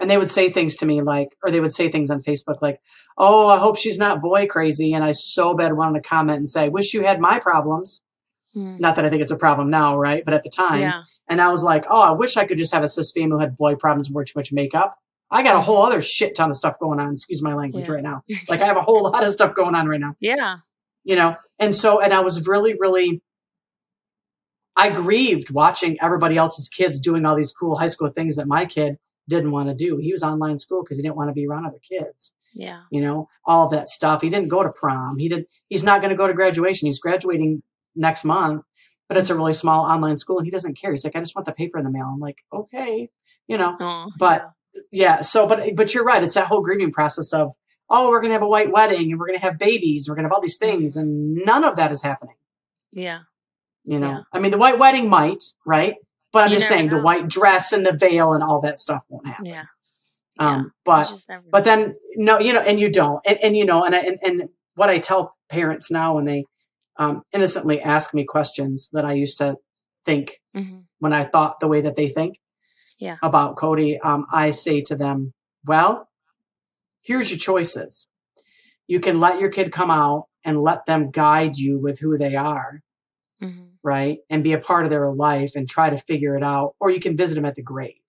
and they would say things to me like, or they would say things on Facebook like, "Oh, I hope she's not boy crazy," and I so bad wanted to comment and say, "Wish you had my problems." Mm. Not that I think it's a problem now, right? But at the time, Yeah. and I was like, "Oh, I wish I could just have a cis female who had boy problems and wore too much makeup." I got a whole other shit ton of stuff going on. Excuse my language Yeah. right now. Like I have a whole lot of stuff going on right now Yeah. you know and so and i was really really i grieved watching everybody else's kids doing all these cool high school things that my kid didn't want to do he was online school because he didn't want to be around other kids Yeah. you know all that stuff he didn't go to prom he did he's not going to go to graduation he's graduating next month but it's a really small online school and he doesn't care he's like i just want the paper in the mail i'm like okay you know Oh, But- yeah so but but you're right it's that whole grieving process of oh we're going to have a white wedding and we're going to have babies we're going to have all these things and none of that is happening. Yeah. you know? Yeah. i mean the white wedding might right? But i'm You just saying the white dress and the veil and all that stuff won't happen. Yeah. um You but but then no you know and you don't. And, and you know and, I- and and what i tell parents now when they um innocently ask me questions that i used to think Mhm. when i thought the way that they think Yeah. about cody um i say to them well here's your choices you can let your kid come out and let them guide you with who they are Mhm. right? And be a part of their life and try to figure it out. Or you can visit them at the grave.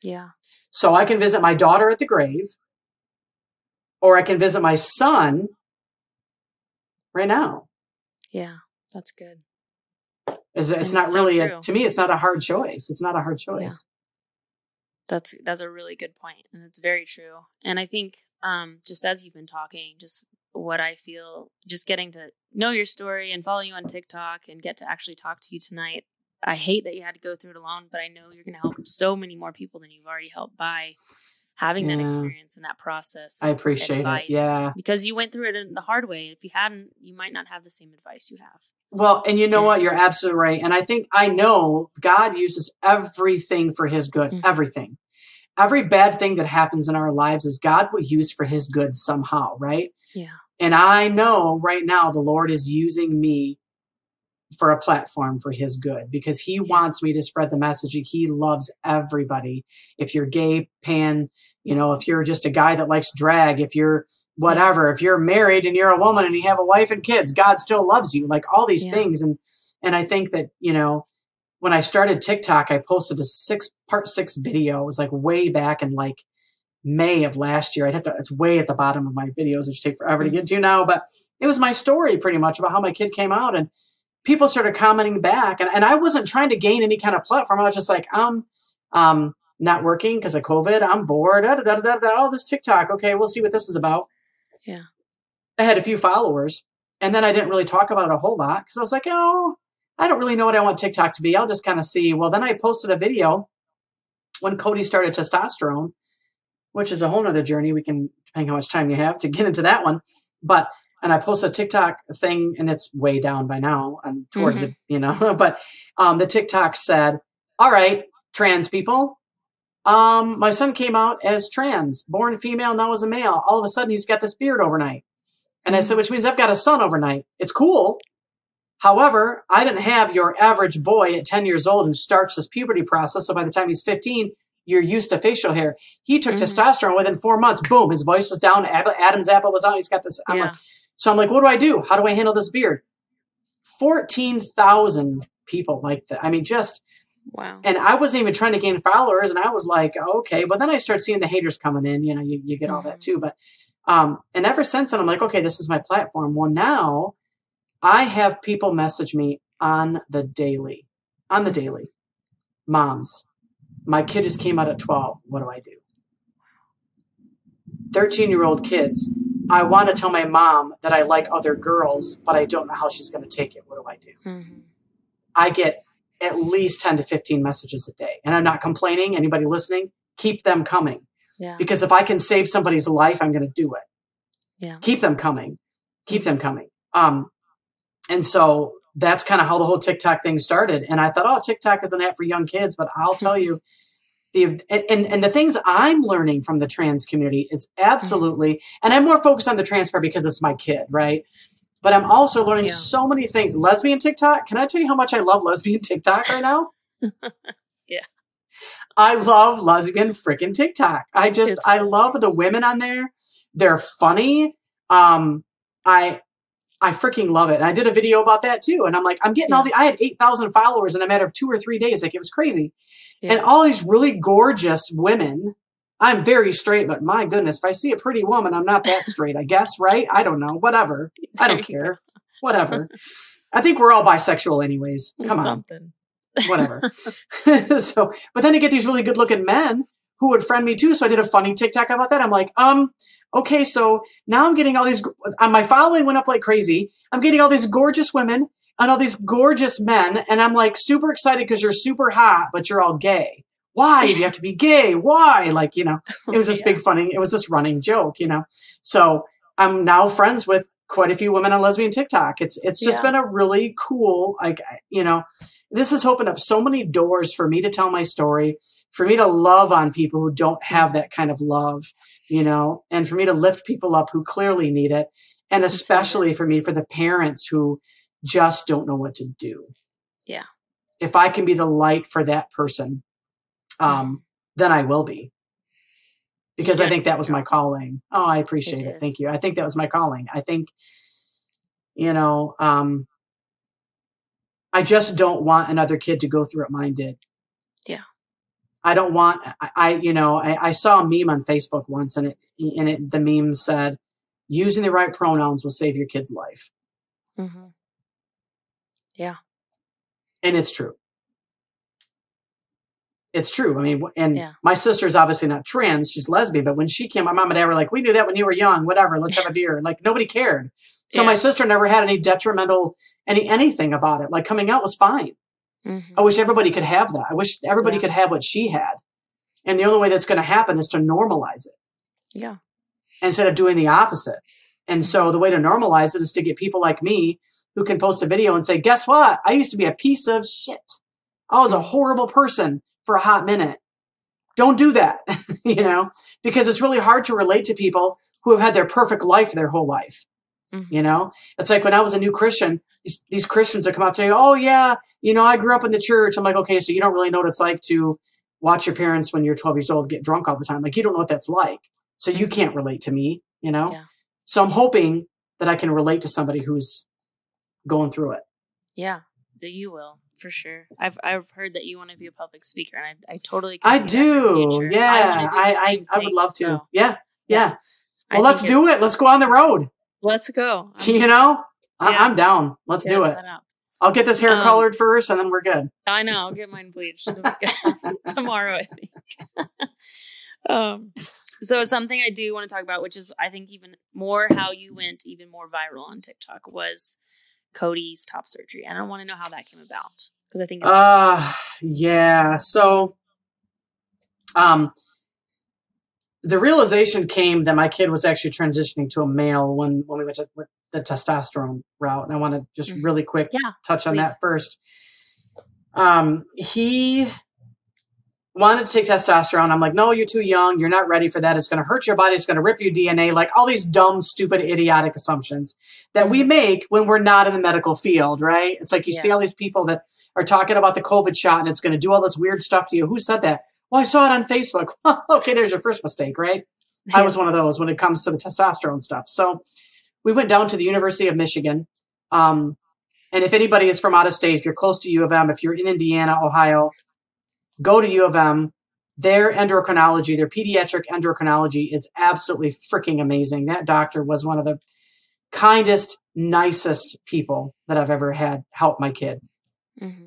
Yeah. So I can visit my daughter at the grave, or I can visit my son right now. Yeah. That's good. It's, it's not so really, a, to me, it's not a hard choice. It's not a hard choice. That's that's a really good point, and it's very true. And I think, um, just as you've been talking, just what I feel, just getting to know your story and follow you on TikTok and get to actually talk to you tonight. I hate that you had to go through it alone, but I know you're going to help so many more people than you've already helped by having that experience and that process. I appreciate advice. it. Yeah. because you went through it in the hard way. If you hadn't, you might not have the same advice you have. Well, and you know what? You're absolutely right. And I think I know God uses everything for his good, Mhm. everything. Every bad thing that happens in our lives is God will use for his good somehow, right? Yeah. And I know right now the Lord is using me for a platform for his good because he wants me to spread the message. He loves everybody. If you're gay, pan, you know, if you're just a guy that likes drag, if you're whatever, if you're married and you're a woman and you have a wife and kids, God still loves you. Like all these Yeah. things. And and I think that, you know, when I started TikTok, I posted a six part six video. It was like way back in like May of last year. I'd have to, it's way at the bottom of my videos, which take forever to get to now, but it was my story pretty much about how my kid came out and people started commenting back. And, and I wasn't trying to gain any kind of platform. I was just like, I'm um, not working because of COVID. I'm bored. Da, da, da, da, da, oh, this TikTok. Okay, we'll see what this is about. Yeah. I had a few followers and then I didn't really talk about it a whole lot because I was like, oh, I don't really know what I want TikTok to be. I'll just kind of see. Well, then I posted a video when Cody started testosterone, which is a whole nother journey. We can, depending how much time you have to get into that one. But, and I posted a TikTok thing and it's way down by now and towards it, you know, but um, the TikTok said, all right, trans people, um, my son came out as trans, born female, now as a male. All of a sudden he's got this beard overnight. And I said, which means I've got a son overnight. It's cool. However, I didn't have your average boy at 10 years old who starts this puberty process. So by the time he's 15, you're used to facial hair. He took Mhm. testosterone within four months. Boom, his voice was down. Adam's apple was out. He's got this. I'm yeah. like, so I'm like, what do I do? How do I handle this beard? 14,000 people like that. I mean, just, wow. and I wasn't even trying to gain followers. And I was like, okay. But then I start seeing the haters coming in, you know, you, you get all that Mhm. too. But, um, and ever since then, I'm like, okay, this is my platform. Well, now I have people message me on the daily, on the daily. Moms, my kid just came out at 12. What do I do? 13 year old kids. I want to tell my mom that I like other girls, but I don't know how she's going to take it. What do I do? Mhm. I get at least 10 to 15 messages a day. And I'm not complaining. Anybody listening, keep them coming. Yeah. Because if I can save somebody's life, I'm going to do it. Yeah. Keep them coming. Keep them coming. Um, and so that's kind of how the whole TikTok thing started. And I thought, oh, TikTok is an app for young kids, but I'll tell you, the and and the things I'm learning from the trans community is absolutely, and I'm more focused on the trans part because it's my kid, right? But I'm also learning Yeah. so many things. Lesbian TikTok. Can I tell you how much I love lesbian TikTok right now? Yeah. I love lesbian freaking TikTok. I just It's I love the women on there. They're funny. Um I I freaking love it. And I did a video about that too. And I'm like, I'm getting all the I had 8,000 followers in a matter of 2 or 3 days. Like it was crazy. Yeah. And all these really gorgeous women. I'm very straight, but my goodness, if I see a pretty woman, I'm not that straight, I guess, right? I don't know. Whatever. I don't care. Whatever. I think we're all bisexual anyways. Come on Something. whatever. so, but then I get these really good looking men who would friend me too. So I did a funny TikTok about that. I'm like, um, okay, so now I'm getting all these, uh, my following went up like crazy. I'm getting all these gorgeous women and all these gorgeous men. And I'm like super excited because you're super hot, but you're all gay. Why do you have to be gay? Why? Like, you know, it was this Yeah. big funny, it was this running joke, you know? So I'm now friends with quite a few women on lesbian TikTok. It's, it's just Yeah. been a really cool, like, you know, this has opened up so many doors for me to tell my story, for me to love on people who don't have that kind of love, you know, and for me to lift people up who clearly need it. And especially for me, for the parents who just don't know what to do. Yeah. If I can be the light for that person, um, then I will be. Because I think that was my calling. Oh, I appreciate It it. Thank you. I think that was my calling. I think, you know, um, I just don't want another kid to go through what mine did. Yeah. I don't want I, I you know, I, I saw a meme on Facebook once and it and it the meme said, using the right pronouns will save your kid's life. Mm-hmm. Yeah. And it's true. It's true. I mean, and Yeah. my sister's obviously not trans; she's lesbian. But when she came, my mom and dad were like, "We knew that when you were young. Whatever. Let's have a beer." Like nobody cared. So my sister never had any detrimental any anything about it. Like coming out was fine. hmm I wish everybody could have that. I wish everybody Yeah. could have what she had. And the only way that's going to happen is to normalize it Yeah. instead of doing the opposite. And so the way to normalize it is to get people like me who can post a video and say, guess what? I used to be a piece of shit. I was a horrible person for a hot minute. Don't do that, you know, because it's really hard to relate to people who have had their perfect life their whole life. Mhm. You know, it's like when I was a new Christian, these, these Christians would come up to me, oh, yeah, you know, I grew up in the church. I'm like, okay, so you don't really know what it's like to watch your parents when you're 12 years old get drunk all the time. Like, you don't know what that's like. So you can't relate to me, you know? Yeah. So I'm hoping that I can relate to somebody who's going through it. Yeah. That you will for sure. I've I've heard that you want to be a public speaker, and I I totally I see that in your do. Yeah. wanna do I, I, I, would love to. yeah. Yeah. I Well, let's do it. Let's go on the road. Let's go. I'm- You know, I, Yeah. I'm down. Let's do it. I'll get this hair Um, colored first and then we're good. I know. I'll get mine bleached It'll be good. tomorrow. I think. um, so something I do want to talk about, which is I think even more how you went even more viral on TikTok, was Cody's top surgery. And I want to know how that came about because I think it's Uh yeah. So um the realization came that my kid was actually transitioning to a male when when we went to the testosterone route. And I want to just Mhm. really quick Yeah, touch on please. that first. Um he wanted to take testosterone. I'm like, no, you're too young. You're not ready for that. It's going to hurt your body. It's going to rip your DNA. Like all these dumb, stupid, idiotic assumptions that we Mhm. make when we're not in the medical field, right? It's like you see all these people that are talking about the COVID shot and it's going to do all this weird stuff to you. Who said that? Well, I saw it on Facebook. okay, there's your first mistake, right? I was one of those when it comes to the testosterone stuff. So we went down to the University of Michigan. Um, and if anybody is from out of state, if you're close to U of M, if you're in Indiana, Ohio, go to U of M. Their endocrinology, their pediatric endocrinology is absolutely freaking amazing. That doctor was one of the kindest, nicest people that I've ever had help my kid. Mhm.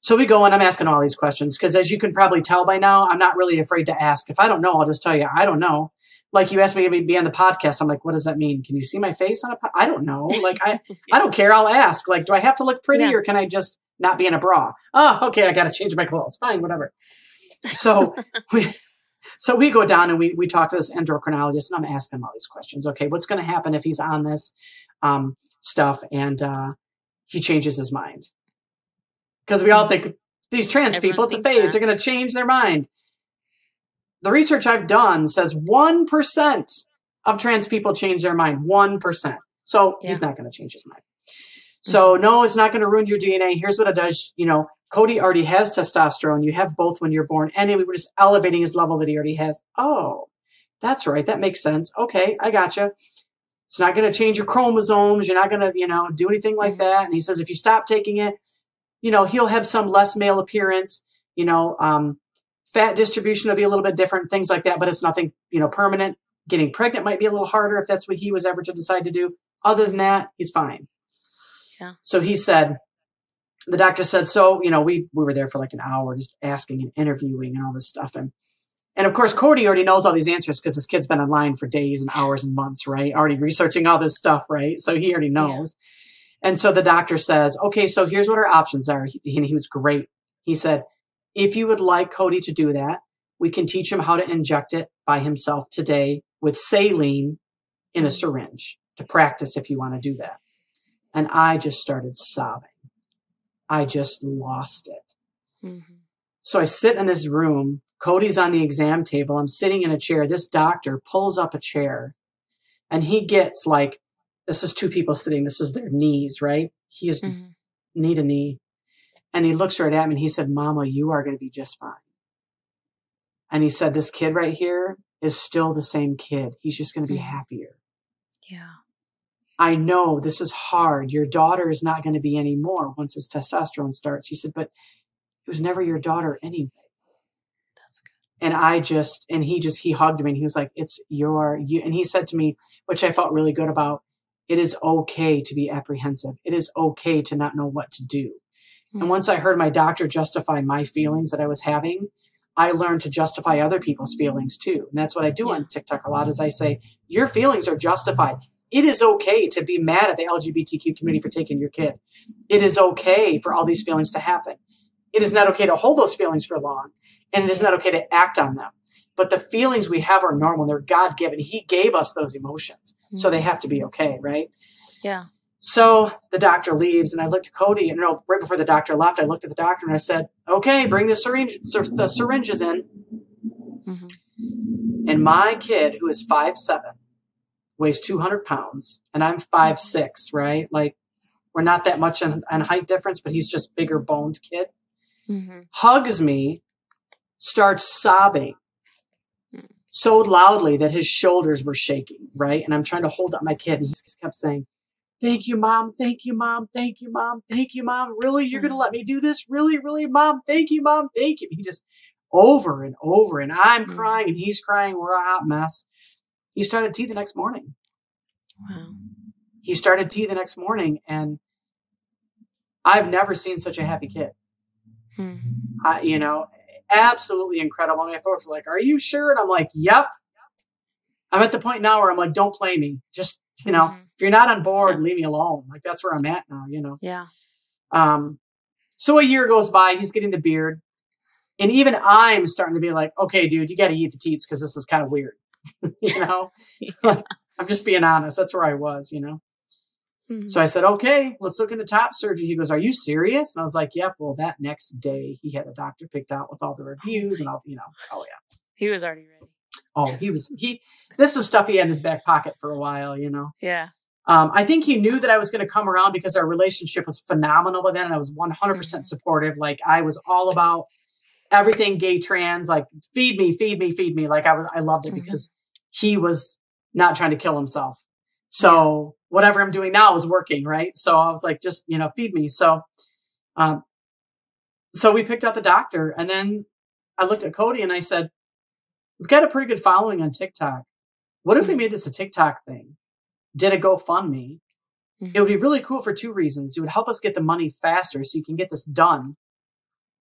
So we go and I'm asking all these questions because, as you can probably tell by now, I'm not really afraid to ask. If I don't know, I'll just tell you I don't know. Like you asked me to be on the podcast, I'm like, what does that mean? Can you see my face on a? Po-? I don't know. Like I, I don't care. I'll ask. Like, do I have to look pretty Yeah. or can I just not be in a bra? Oh, okay. I got to change my clothes. Fine, whatever. So we, so we go down and we we talk to this endocrinologist and I'm asking him all these questions. Okay, what's going to happen if he's on this um, stuff and uh, he changes his mind? Because we all think these trans Everyone people, it's a phase. that. They're going to change their mind. The research I've done says one percent of trans people change their mind. One percent. So he's not going to change his mind. So no, it's not going to ruin your DNA. Here's what it does. You know, Cody already has testosterone. You have both when you're born. And we were just elevating his level that he already has. Oh, that's right. That makes sense. Okay, I gotcha. It's not going to change your chromosomes. You're not going to, you know, do anything like Mm-hmm. that. And he says, if you stop taking it, you know, he'll have some less male appearance, you know, um, fat distribution will be a little bit different, things like that, but it's nothing, you know, permanent. Getting pregnant might be a little harder if that's what he was ever to decide to do. Other than that, he's fine. Yeah. So he said, the doctor said, so, you know, we, we were there for like an hour just asking and interviewing and all this stuff. And, and of course, Cody already knows all these answers because his kid's been online for days and hours and months, right? Already researching all this stuff, right? So he already knows. And so the doctor says, okay, so here's what our options are. He, and he was great. He said, if you would like Cody to do that, we can teach him how to inject it by himself today with saline in a mm. syringe to practice if you want to do that. And I just started sobbing. I just lost it. Mhm. So I sit in this room. Cody's on the exam table. I'm sitting in a chair. This doctor pulls up a chair and he gets like, this is two people sitting. This is their knees, right? He's Mhm. knee to knee. And he looks right at me and he said, Mama, you are going to be just fine. And he said, This kid right here is still the same kid. He's just going to be Mhm. happier. Yeah. I know this is hard. Your daughter is not going to be anymore once his testosterone starts. He said, But it was never your daughter anyway. That's good. and I just and he just he hugged me and he was like, "It's your you." And he said to me, which I felt really good about, "It is okay to be apprehensive. It is okay to not know what to do." Mhm. And once I heard my doctor justify my feelings that I was having, I learned to justify other people's feelings too. And that's what I do Yeah. on TikTok a lot. Is I say, "Your feelings are justified." It is okay to be mad at the LGBTQ community for taking your kid. It is okay for all these feelings to happen. It is not okay to hold those feelings for long and it is not okay to act on them. But the feelings we have are normal. They're God given. He gave us those emotions. So they have to be okay, right? Yeah. So the doctor leaves, and I looked at Cody, and no, right before the doctor left, I looked at the doctor and I said, "Okay, bring the syringe, syr- the syringes in." Mhm. And my kid, who is five seven, weighs two hundred pounds, and I'm five six, right? Like we're not that much in, height difference, but he's just bigger boned kid. Mhm. Hugs me, starts sobbing Hmm. so loudly that his shoulders were shaking, right? And I'm trying to hold up my kid, and he just kept saying, Thank you, mom. Thank you, mom. Thank you, mom. Thank you, mom. Really? You're going to Mhm. let me do this? Really, really, mom? Thank you, mom. Thank you. He just over and over. And I'm Mhm. crying and he's crying. We're a hot mess. He started T the next morning. Wow. He started T the next morning. And I've never seen such a happy kid. Mhm. I, you know, absolutely incredible. And my folks were like, Are you sure? And I'm like, Yep. I'm at the point now where I'm like, Don't play me. Just, you know, Mhm. if you're not on board, Yeah. leave me alone. Like that's where I'm at now, you know. Yeah. Um, so a year goes by, he's getting the beard. And even I'm starting to be like, okay, dude, you got to eat the teats because this is kind of weird. you know, Like, I'm just being honest. That's where I was, you know. So I said, okay, let's look into top surgery. He goes, are you serious? And I was like, yep. Well, that next day, he had a doctor picked out with all the reviews and all, you know, oh yeah. he was already ready. Oh, he was, he, this is stuff he had in his back pocket for a while, you know. Yeah. Um, I think he knew that I was going to come around because our relationship was phenomenal by then. And I was 100% Mhm. percent supportive. Like I was all about everything gay trans, like feed me, feed me, feed me. Like I was, I loved it Mhm. because he was not trying to kill himself. So whatever I'm doing now is working. Right. So I was like, just, you know, feed me. So, um, so we picked out the doctor and then I looked at Cody and I said, we've got a pretty good following on TikTok. What if we Mhm. made this a TikTok thing? Did a GoFundMe? Mhm. It would be really cool for two reasons. It would help us get the money faster so you can get this done.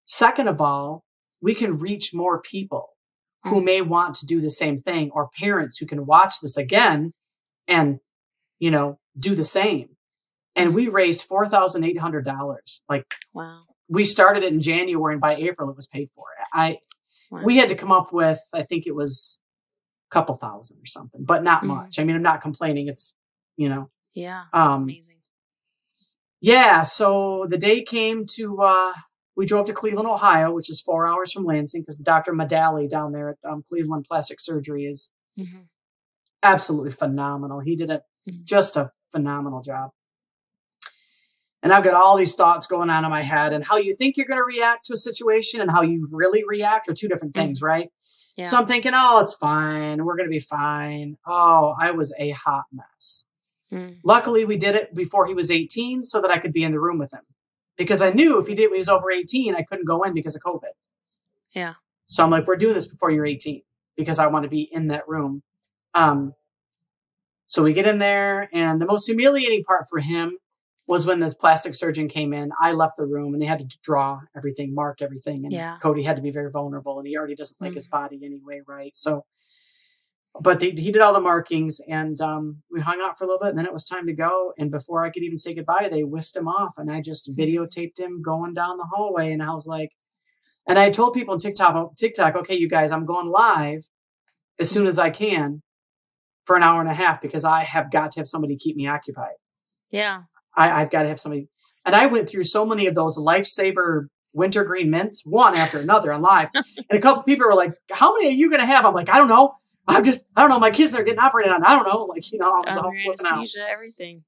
Second of all, we can reach more people who Mhm. may want to do the same thing or parents who can watch this again and, you know, do the same. And we raised $4,800. Like Wow. we started it in January and by April it was paid for. I, Wow. we had to come up with, I think it was a couple thousand or something, but not Mhm. much. I mean, I'm not complaining. It's, you know, yeah. That's um, amazing. Yeah, so the day came to uh we drove to Cleveland, Ohio, which is four hours from Lansing, because the Dr. Medali down there at um, Cleveland Plastic Surgery is Mhm. absolutely phenomenal. He did a Mhm. just a phenomenal job. And I've got all these thoughts going on in my head, and how you think you're going to react to a situation and how you really react are two different things, mm-hmm. right? Yeah. So I'm thinking, oh, it's fine. We're going to be fine. Oh, I was a hot mess. Mm. Luckily, we did it before he was 18 so that I could be in the room with him because I knew if he did when he was over 18, I couldn't go in because of COVID. Yeah. So I'm like, we're doing this before you're 18 because I want to be in that room. Um, so we get in there, and the most humiliating part for him was when this plastic surgeon came in. I left the room and they had to draw everything, mark everything. And yeah. Cody had to be very vulnerable and he already doesn't like mm-hmm. his body anyway, right? So, but they, he did all the markings and um, we hung out for a little bit and then it was time to go. And before I could even say goodbye, they whisked him off and I just mm-hmm. videotaped him going down the hallway. And I was like, and I told people on TikTok, TikTok, okay, you guys, I'm going live as soon as I can for an hour and a half because I have got to have somebody keep me occupied. Yeah. I, I've got to have somebody. And I went through so many of those lifesaver wintergreen mints, one after another on live. and a couple people were like, How many are you going to have? I'm like, I don't know. I'm just, I don't know. My kids are getting operated on. I don't know. Like, you know, I was all flipping out. Everything.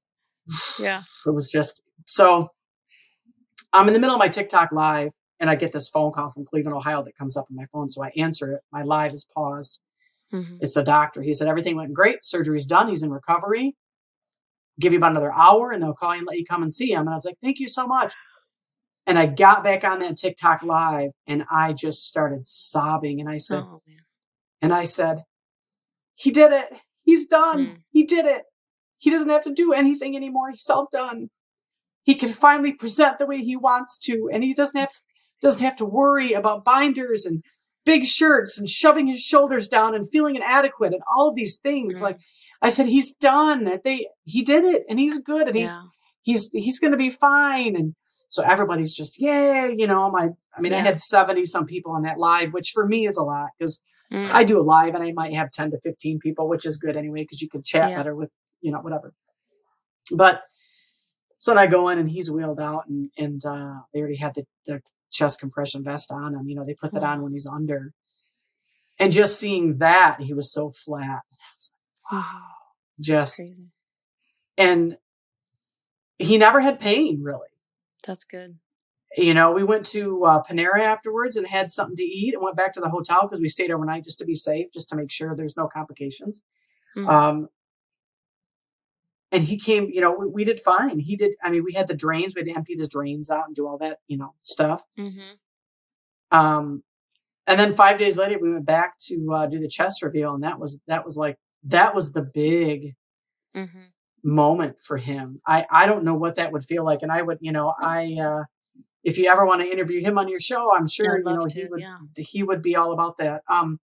Yeah. It was just so I'm in the middle of my TikTok live and I get this phone call from Cleveland, Ohio that comes up on my phone. So I answer it. My live is paused. Mm-hmm. It's the doctor. He said, Everything went great. Surgery's done. He's in recovery give you about another hour and they'll call you and let you come and see him. And I was like, thank you so much. And I got back on that TikTok live and I just started sobbing. And I said, oh, and I said, he did it. He's done. Mm. He did it. He doesn't have to do anything anymore. He's all done. He can finally present the way he wants to. And he doesn't have to, doesn't have to worry about binders and big shirts and shoving his shoulders down and feeling inadequate and all of these things. Mm. Like I said, he's done. They he did it, and he's good, and he's he's he's going to be fine. And so everybody's just yay, you know. My I mean, yeah. I had seventy some people on that live, which for me is a lot because mm. I do a live and I might have ten to fifteen people, which is good anyway because you can chat yeah. better with you know whatever. But so then I go in and he's wheeled out, and and uh, they already had the the chest compression vest on him. You know, they put that on when he's under. And just seeing that, he was so flat. wow just and he never had pain really. That's good. You know, we went to uh, Panera afterwards and had something to eat and went back to the hotel because we stayed overnight just to be safe, just to make sure there's no complications. Mm-hmm. Um, and he came, you know, we, we, did fine. He did. I mean, we had the drains. We had to empty the drains out and do all that, you know, stuff. Mm-hmm. Um, and then five days later, we went back to uh, do the chest reveal, and that was that was like that was the big mm-hmm. moment for him. I, I don't know what that would feel like. And I would, you know, I, uh, if you ever want to interview him on your show, I'm sure, you know, to, he would, yeah. he would be all about that. Um,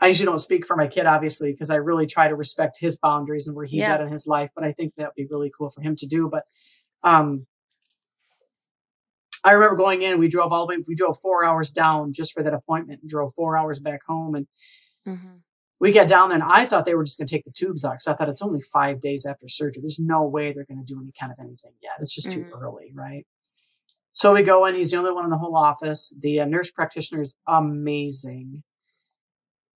I usually don't speak for my kid, obviously, because I really try to respect his boundaries and where he's yeah. at in his life. But I think that would be really cool for him to do. But um, I remember going in. We drove all the way. We drove four hours down just for that appointment, and drove four hours back home. And mm-hmm we got down there and I thought they were just going to take the tubes out because I thought it's only five days after surgery. There's no way they're going to do any kind of anything yet. It's just mm-hmm. too early, right? So we go in. He's the only one in the whole office. The uh, nurse practitioner is amazing.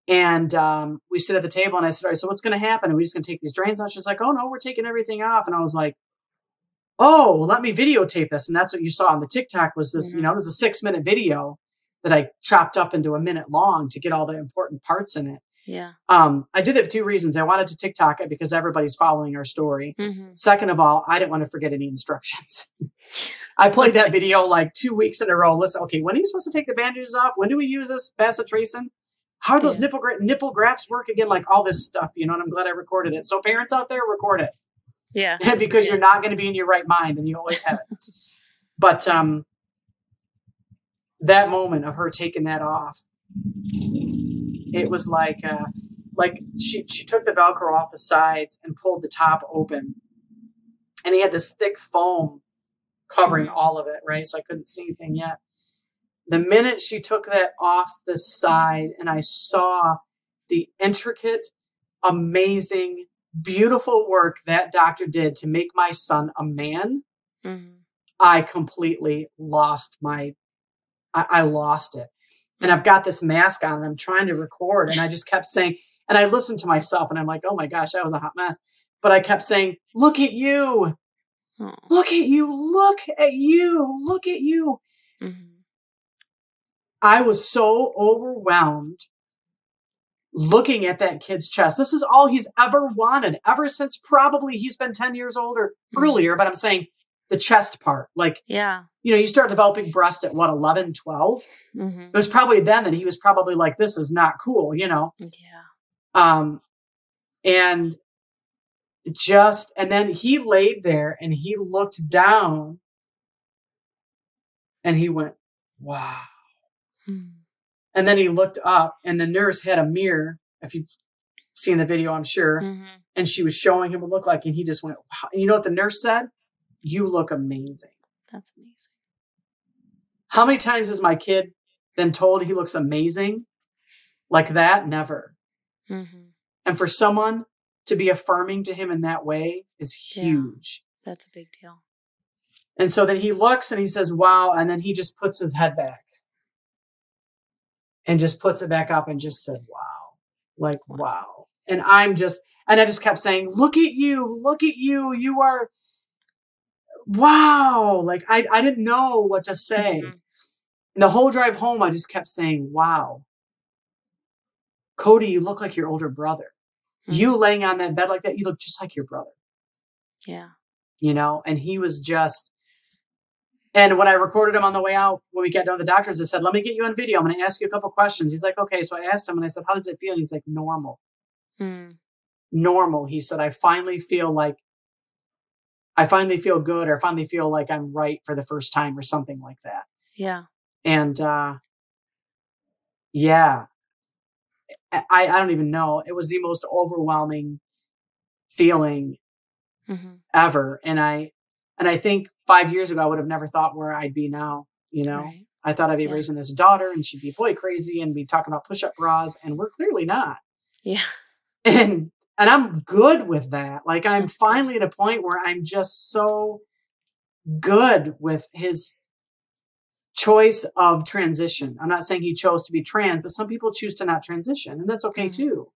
And um, we sit at the table and I said, All right, so what's going to happen? Are we just going to take these drains off?" She's like, Oh, no, we're taking everything off. And I was like, Oh, well, let me videotape this. And that's what you saw on the TikTok was this, mm-hmm. you know, it was a six minute video that I chopped up into a minute long to get all the important parts in it. Yeah. Um, I did it for two reasons. I wanted to TikTok it because everybody's following our story. Mm-hmm. Second of all, I didn't want to forget any instructions. I played that video like two weeks in a row. Listen, okay, when are you supposed to take the bandages off? When do we use this bacitracin? How do those yeah. nipple nipple grafts work again? Like all this stuff, you know. And I'm glad I recorded it. So parents out there, record it. Yeah. because yeah. you're not going to be in your right mind, and you always have it. but um, that moment of her taking that off it was like uh, like she she took the velcro off the sides and pulled the top open. And he had this thick foam covering all of it right? So i couldn't see anything yet. The minute she took that off the side and i saw the intricate amazing beautiful work that doctor did to make my son a man mm-hmm. i completely lost my I, I lost it and I've got this mask on and I'm trying to record. And I just kept saying, and I listened to myself and I'm like, oh my gosh, that was a hot mess. But I kept saying, look at you. Oh. Look at you. Look at you. Look at you. Mhm. I was so overwhelmed looking at that kid's chest. This is all he's ever wanted ever since probably he's been 10 years old or Mhm. earlier, but I'm saying the chest part. Like, Yeah. you know, you start developing breast at what, 11, 12? hmm It was probably then that he was probably like, this is not cool, you know? Yeah. Um, and just, and then he laid there and he looked down and he went, wow. Mm. And then he looked up and the nurse had a mirror. If you've seen the video, I'm sure. Mhm. And she was showing him what it looked like. And he just went, wow. And you know what the nurse said? You look amazing. That's amazing. How many times has my kid been told he looks amazing like that? Never. hmm And for someone to be affirming to him in that way is Yeah. huge. That's a big deal. And so then he looks and he says, wow. And then he just puts his head back and just puts it back up and just said, wow. Like, Wow. wow. And I'm just, and I just kept saying, look at you, look at you. You are, wow. Like, I, I didn't know what to say. Mhm. And the whole drive home, I just kept saying, wow. Cody, you look like your older brother. You laying on that bed like that, you look just like your brother Yeah. you know, and he was just. And when I recorded him on the way out, when we got done with the doctors, I said, "Let me get you on video. I'm going to ask you a couple questions." He's like, "Okay." So I asked him, and I said, "How does it feel?" And he's like, "Normal, Mm. normal." He said, "I finally feel like, I finally feel good, or I finally feel like I'm right for the first time, or something like that." Yeah. And uh, yeah, I I don't even know. It was the most overwhelming feeling hmm ever, and I and I think five years ago I would have never thought where I'd be now. You know, Right. I thought I'd be Yeah. raising this daughter and she'd be boy crazy and be talking about push up bras, and we're clearly not. Yeah. And and I'm good with that. Like I'm finally at a point where I'm just so good with his choice of transition. I'm not saying he chose to be trans, but some people choose to not transition, and that's okay Mhm. too.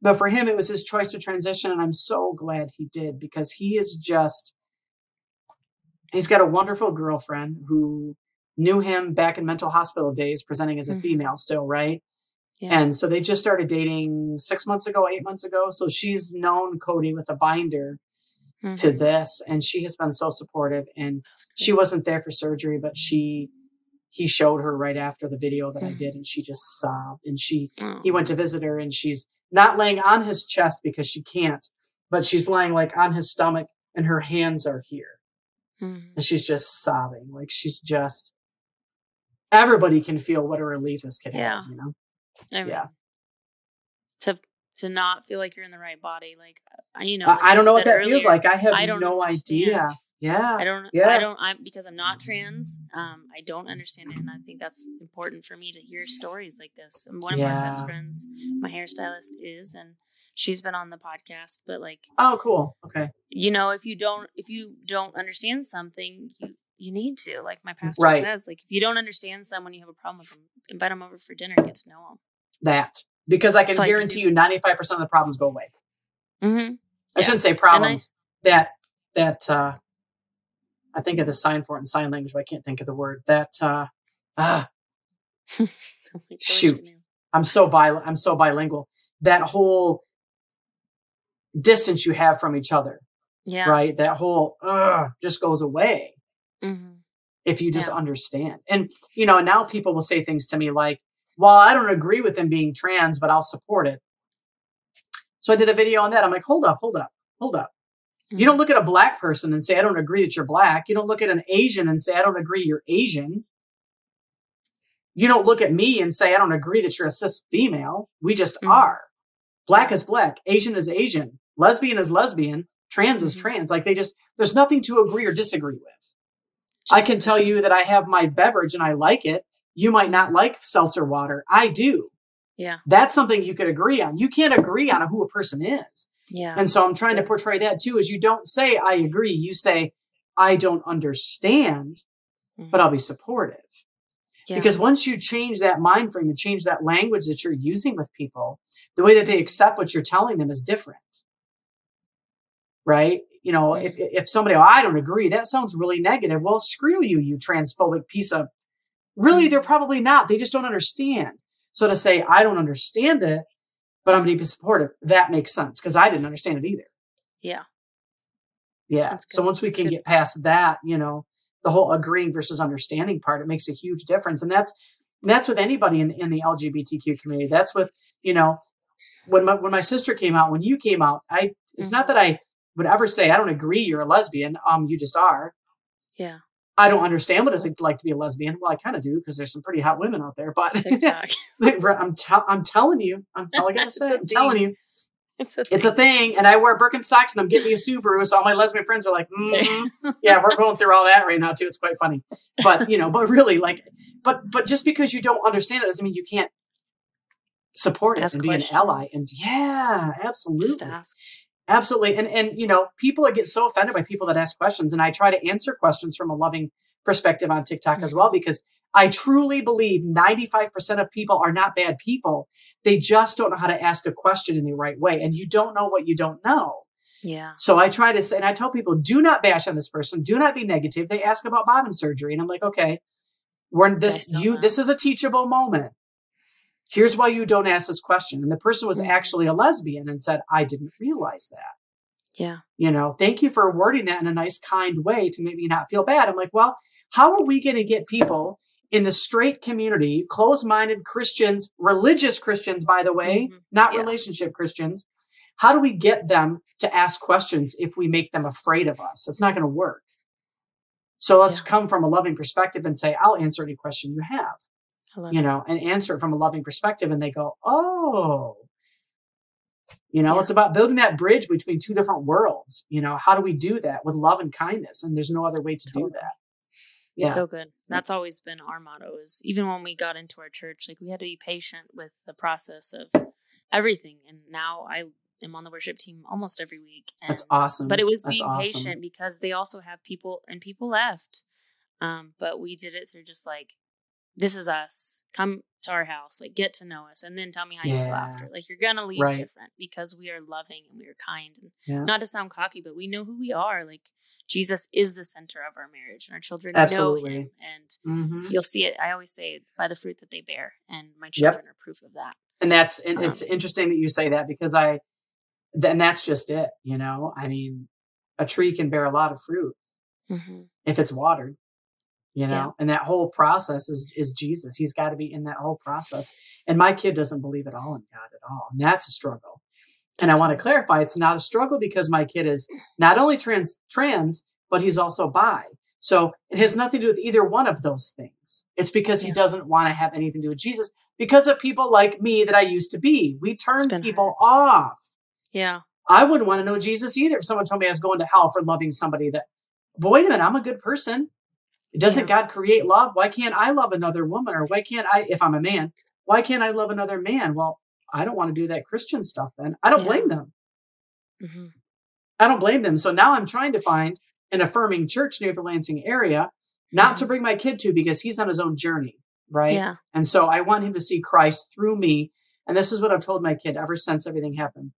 But for him, it was his choice to transition, and I'm so glad he did because he is just he's got a wonderful girlfriend who knew him back in mental hospital days, presenting as a Mhm. female still, right? Yeah. And so they just started dating six months ago, eight months ago. So she's known Cody with a binder Mhm. to this, and she has been so supportive. And she wasn't there for surgery, but she he showed her right after the video that I Mhm. did, and she just sobbed. And she Oh. he went to visit her, and she's not laying on his chest because she can't, but she's laying like on his stomach, and her hands are here, Mhm. and she's just sobbing. Like she's just everybody can feel what a relief this kid Yeah. has, you know. I mean, Yeah. To to not feel like you're in the right body, like I- you know, I- like I you don't know what that feels like. I have I don't no understand. idea. Yeah. I don't. Yeah. I don't. I'm because I'm not trans. Um, I don't understand it, and I think that's important for me to hear stories like this. And one of my best friends, my hairstylist, is, and she's been on the podcast. But like, Oh, cool. Okay. you know, if you don't, if you don't understand something, you you need to. Like my pastor Right. says, like if you don't understand someone, you have a problem with them, invite them over for dinner, and get to know them. That because I can So I can guarantee you 95% of the problems go away. Mm-hmm. I Yeah. shouldn't say problems. that that uh I think of the sign for it in sign language, but I can't think of the word. That uh ah, Shoot. I'm so bi I'm so bilingual. That whole distance you have from each other, Yeah. right? That whole uh just goes away Mm-hmm. if you just Yeah. understand. And you know, now people will say things to me like, "Well, I don't agree with them being trans, but I'll support it." So I did a video on that. I'm like, "Hold up, hold up, hold up." You Mm-hmm. don't look at a black person and say, I don't agree that you're black. You don't look at an Asian and say, I don't agree you're Asian. You don't look at me and say, I don't agree that you're a cis female. We just Mhm. are. Black is black. Asian is Asian. Lesbian is lesbian. Trans is Mhm. trans. Like they just, there's nothing to agree or disagree with. I can tell you that I have my beverage and I like it. You might not like seltzer water. I do. Yeah. That's something you could agree on. You can't agree on who a person is. Yeah. And so I'm trying to portray that too, is you don't say I agree, you say I don't understand, but mm-hmm. I'll be supportive. yeah. Because once you change that mind frame and change that language that you're using with people, the way that they accept what you're telling them is different. Right? you know, if, if somebody, oh, I don't agree, that sounds really negative. Well, screw you, you transphobic piece of, really, they're probably not. They just don't understand. So to say, I don't understand it, but I'm going to be supportive, that makes sense because I didn't understand it either. Yeah. Yeah. So once we can get past that, you know, the whole agreeing versus understanding part, it makes a huge difference. And that's, that's with anybody in, in the LGBTQ community. That's with, you know, when my, when my sister came out, when you came out, I, it's mm-hmm. not that I would ever say, I don't agree you're a lesbian. Um, you just are. Yeah. I don't understand what it's like to be a lesbian. Well, I kind of do because there's some pretty hot women out there. But I'm te- I'm telling you, I'm, all I gotta say. I'm telling you, it's a, it's a thing. And I wear Birkenstocks and I'm getting a Subaru. So all my lesbian friends are like, mm-hmm. yeah, we're going through all that right now too. It's quite funny. But you know, but really like, but, but just because you don't understand it doesn't mean you can't support it ask and questions. be an ally. And yeah, absolutely. Absolutely. And, and, you know, people get so offended by people that ask questions and I try to answer questions from a loving perspective on TikTok mm-hmm. as well, because I truly believe 95% of people are not bad people. They just don't know how to ask a question in the right way. And you don't know what you don't know. Yeah. So I try to say, and I tell people, do not bash on this person. Do not be negative. They ask about bottom surgery. And I'm like, okay, we're this, you, that. this is a teachable moment. Here's why you don't ask this question. And the person was mm-hmm. actually a lesbian and said, I didn't realize that. Yeah. You know, thank you for wording that in a nice, kind way to make me not feel bad. I'm like, well, how are we going to get people in the straight community, closed minded Christians, religious Christians, by the way, mm-hmm. not yeah. relationship Christians. How do we get them to ask questions if we make them afraid of us? It's not going to work. So let's yeah. come from a loving perspective and say, I'll answer any question you have, you know, and answer it from a loving perspective. And they go, Oh, you know, yeah. it's about building that bridge between two different worlds. You know, how do we do that with love and kindness? And there's no other way to totally. do that yeah. so good that's always been our motto is even when we got into our church like we had to be patient with the process of everything and now i am on the worship team almost every week and, that's awesome but it was that's being awesome. patient because they also have people and people left um, but we did it through just like this is us come to our house, like get to know us, and then tell me how yeah. you feel after. Like you're gonna leave right. different because we are loving and we are kind, and yeah. not to sound cocky, but we know who we are. Like Jesus is the center of our marriage, and our children Absolutely. know Him, and mm-hmm. you'll see it. I always say it's by the fruit that they bear, and my children yep. are proof of that. And that's and um, it's interesting that you say that because I, then that's just it. You know, I mean, a tree can bear a lot of fruit mm-hmm. if it's watered you know yeah. and that whole process is is jesus. He's got to be in that whole process. And my kid doesn't believe at all in god at all and that's a struggle. And i want to clarify it's not a struggle because my kid is not only trans trans but he's also bi. So it has nothing to do with either one of those things. It's because yeah. he doesn't want to have anything to do with jesus because of people like me that i used to be. We turn people hard. off. Yeah. I wouldn't want to know jesus either if someone told me i was going to hell for loving somebody that but wait a minute i'm a good person doesn't yeah. God create love? Why can't I love another woman? Or why can't I, if I'm a man, why can't I love another man? Well, I don't want to do that Christian stuff then. I don't yeah. blame them. Mm-hmm. I don't blame them. So now I'm trying to find an affirming church near the Lansing area, not mm-hmm. to bring my kid to because he's on his own journey. Right. Yeah. And so I want him to see Christ through me. And this is what I've told my kid ever since everything happened.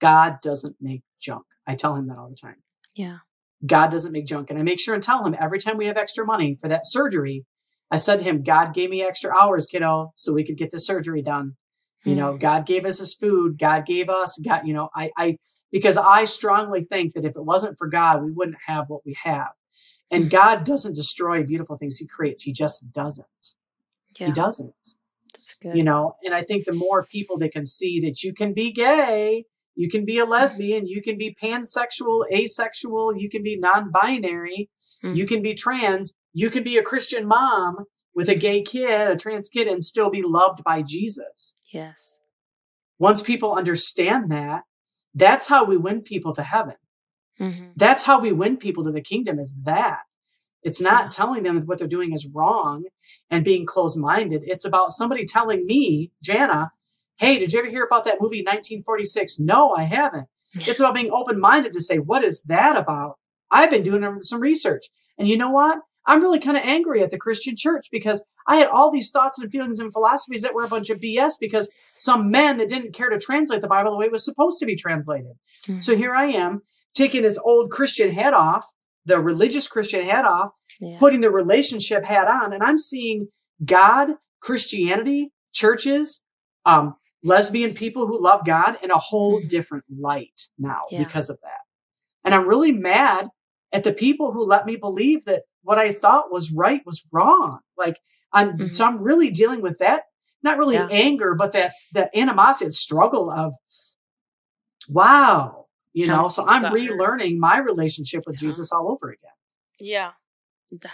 God doesn't make junk. I tell him that all the time. Yeah. God doesn't make junk. And I make sure and tell him every time we have extra money for that surgery, I said to him, God gave me extra hours, kiddo, so we could get the surgery done. Mm-hmm. You know, hmm. God gave us his food. God gave us, God, you know, I, I, because I strongly think that if it wasn't for God, we wouldn't have what we have. And hmm. God doesn't destroy beautiful things he creates. He just doesn't. Yeah. He doesn't. That's good. You know, and I think the more people that can see that you can be gay you can be a lesbian, you can be pansexual, asexual, you can be non binary, mm-hmm. you can be trans, you can be a Christian mom with a gay kid, a trans kid, and still be loved by Jesus. Yes. Once people understand that, that's how we win people to heaven. Mm-hmm. That's how we win people to the kingdom is that. It's not yeah. telling them that what they're doing is wrong and being closed minded. It's about somebody telling me, Jana, Hey, did you ever hear about that movie 1946? No, I haven't. It's about being open minded to say, what is that about? I've been doing some research. And you know what? I'm really kind of angry at the Christian church because I had all these thoughts and feelings and philosophies that were a bunch of BS because some men that didn't care to translate the Bible the way it was supposed to be translated. Mm-hmm. So here I am taking this old Christian hat off, the religious Christian hat off, Yeah. putting the relationship hat on, and I'm seeing God, Christianity, churches, um, lesbian people who love God in a whole Mhm. different light now Yeah. because of that. And I'm really mad at the people who let me believe that what I thought was right was wrong. Like I'm Mhm. so I'm really dealing with that, not really Yeah. anger, but that that animosity, that struggle of wow, you know. So I'm relearning my relationship with Yeah. Jesus all over again. Yeah.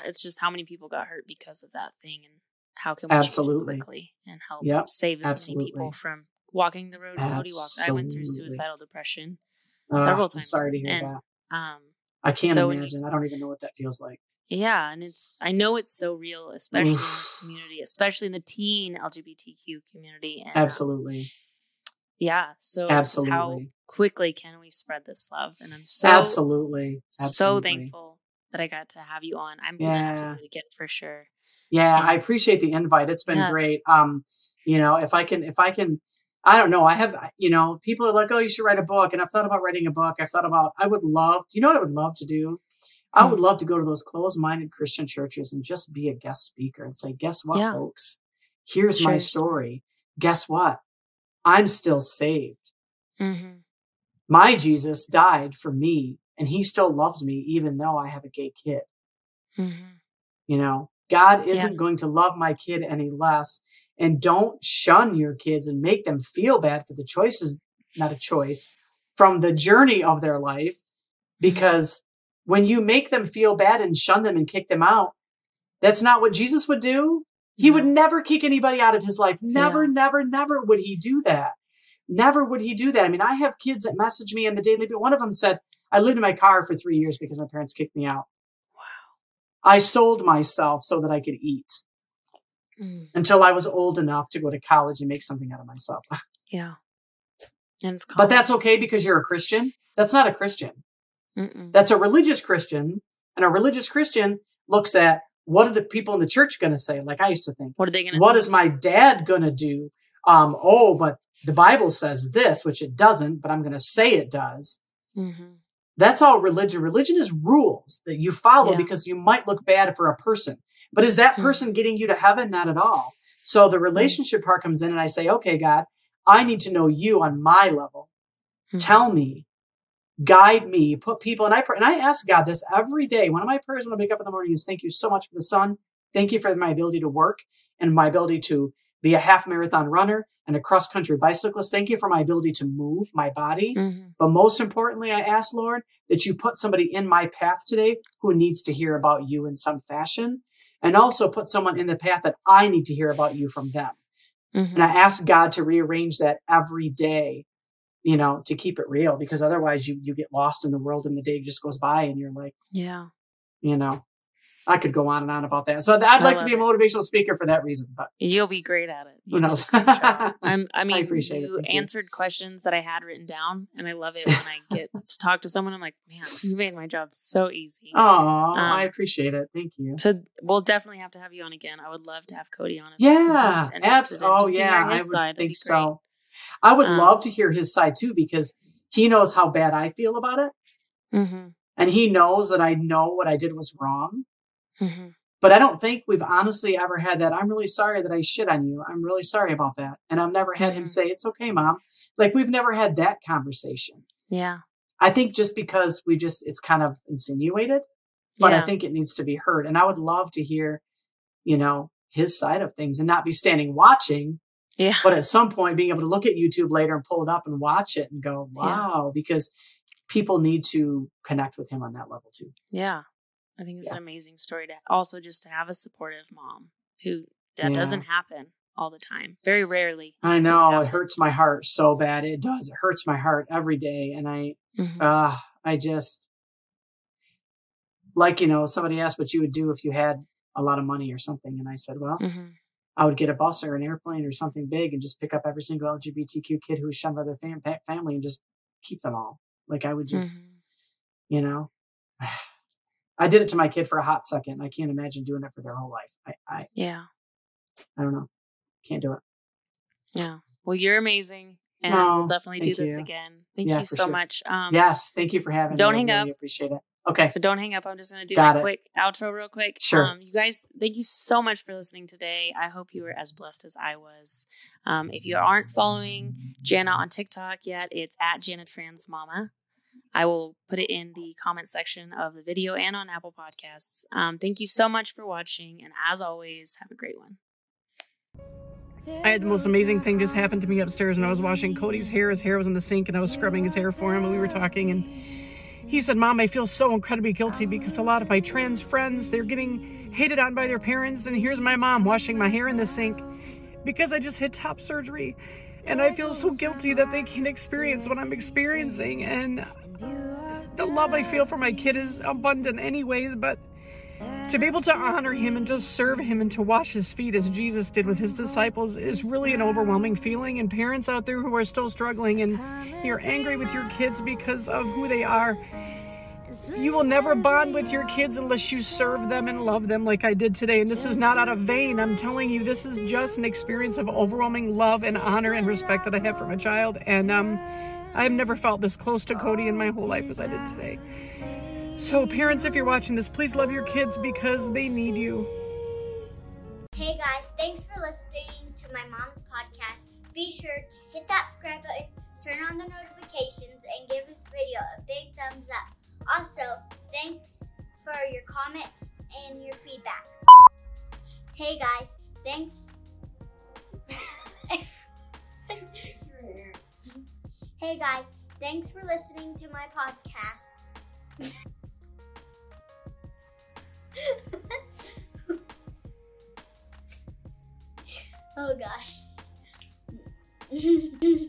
It's just how many people got hurt because of that thing and how can we change Absolutely. quickly and help Yep, save as many people from walking the road Cody walked. I went through suicidal depression. Ah, Several I'm sorry times, to hear and- that. Um I can't so when you- imagine. I don't even know what that feels like. yeah, and it's I know it's so real, especially in this community, especially in the teen LGBTQ community. And, um, Absolutely. yeah. So just how quickly can we spread this love? And I'm so Absolutely. so thankful that I got to have you on. I'm gonna have to do it again for sure. Yeah, I appreciate the invite. It's been Yes. great. Um, you know, if I can, if I can, I don't know. I have, you know, people are like, "Oh, you should write a book," and I've thought about writing a book. I've thought about, I would love. You know what I would love to do? I Hmm. would love to go to those closed-minded Christian churches and just be a guest speaker and say, "Guess what, Yeah. folks? Here's Share my story. Guess what? I'm still saved. hmm My Jesus died for me, and He still loves me, even though I have a gay kid." hmm You know, God isn't going to love my kid any less. And don't shun your kids and make them feel bad for the choices, not a choice, from the journey of their life. Because when you make them feel bad and shun them and kick them out, that's not what Jesus would do. He would never kick anybody out of his life. Never, Yeah. never, never would he do that. Never would he do that. I mean, I have kids that message me in the daily, but one of them said, I lived in my car for three years because my parents kicked me out. Wow. I sold myself so that I could eat Mm, until I was old enough to go to college and make something out of myself. yeah. And it's But that's okay because you're a Christian. That's not a Christian. Mm-mm. That's a religious Christian. And a religious Christian looks at what are the people in the church going to say? Like I used to think, What are they gonna what think? is my dad going to do? Um, oh, but the Bible says this, which it doesn't, but I'm going to say it does. Mhm. That's all religion. Religion is rules that you follow Yeah. because you might look bad for a person. But is that Hmm. person getting you to heaven? Not at all. So the relationship part comes in and I say, okay, God, I need to know you on my level. Mhm. Tell me, guide me, put people, and I pray, and I ask God this every day. One of my prayers when I wake up in the morning is thank you so much for the sun. Thank you for my ability to work and my ability to be a half marathon runner and a cross country bicyclist. Thank you for my ability to move my body. Mhm. But most importantly, I ask, Lord, that you put somebody in my path today who needs to hear about you in some fashion. And also put someone in the path that I need to hear about you from them. Mhm. And I ask God to rearrange that every day, you know, to keep it real because otherwise you you get lost in the world and the day just goes by and you're like, Yeah. you know, I could go on and on about that. So I'd like to be a motivational speaker for that reason, but You'll be great at it. who You knows? a great job. I'm, I mean, appreciate it. you Thank you. answered questions that I had written down, and I love it when I get to talk to someone. I'm like, man, you made my job so easy. oh, I Um, appreciate it. Thank you. So we'll definitely have to have you on again. I would love to have Cody on. if that's something Yeah, he's interested abs- in, oh just to hear yeah, I would side. Think so. I would Um, love to hear his side too because he knows how bad I feel about it. Mm-hmm. and he knows that I know what I did was wrong. Mm-hmm. But I don't think we've honestly ever had that. I'm really sorry that I shit on you. I'm really sorry about that. And I've never had him Mhm. say, It's okay, mom. Like we've never had that conversation. Yeah. I think just because we just, it's kind of insinuated, but yeah. I think it needs to be heard. And I would love to hear, you know, his side of things and not be standing watching, yeah. but at some point being able to look at YouTube later and pull it up and watch it and go, Yeah. wow, because people need to connect with him on that level too. Yeah. I think it's Yeah. an amazing story to also just to have a supportive mom who that Yeah. doesn't happen all the time. Very rarely. I know it happen. hurts my heart so bad. It does. It hurts my heart every day. And I, Mhm. uh, I just, like, you know, somebody asked what you would do if you had a lot of money or something. And I said, well, Mhm. I would get a bus or an airplane or something big and just pick up every single LGBTQ kid who's shunned by their fam- family and just keep them all. Like I would just, Mhm. you know, I did it to my kid for a hot second. I can't imagine doing it for their whole life. I, I, Yeah. I don't know. Can't do it. Yeah. Well, you're amazing. and Oh, we'll definitely do this you. again. Thank Yeah, you so sure. much. Um, yes, thank you for having me. don't hang I up. really appreciate it. Okay. So don't hang up. I'm just going to do Got my it. quick outro real quick. Sure. Um, you guys, thank you so much for listening today. I hope you were as blessed as I was. Um, if you aren't following Jana on TikTok yet, it's at Jana Trans Mama. I will put it in the comment section of the video and on Apple Podcasts. Um, thank you so much for watching. And as always, have a great one. I had the most amazing thing just happen to me upstairs and I was washing Cody's hair. His hair was in the sink and I was scrubbing his hair for him and we were talking and he said, Mom, I feel so incredibly guilty because a lot of my trans friends, they're getting hated on by their parents and here's my mom washing my hair in the sink because I just had top surgery and I feel so guilty that they can't experience what I'm experiencing and the love I feel for my kid is abundant anyways, but to be able to honor him and just serve him and to wash his feet as Jesus did with his disciples is really an overwhelming feeling. And parents out there who are still struggling and you're angry with your kids because of who they are, you will never bond with your kids unless you serve them and love them like I did today. And this is not out of vain. I'm telling you, this is just an experience of overwhelming love and honor and respect that I have for my child. And um, I've never felt this close to Cody in my whole life as I did today. So, parents, if you're watching this, please love your kids because they need you. Hey guys, thanks for listening to my mom's podcast. Be sure to hit that subscribe button, turn on the notifications, and give this video a big thumbs up. Also, thanks for your comments and your feedback. Hey guys, thanks. hey guys, thanks for listening to my podcast. oh gosh.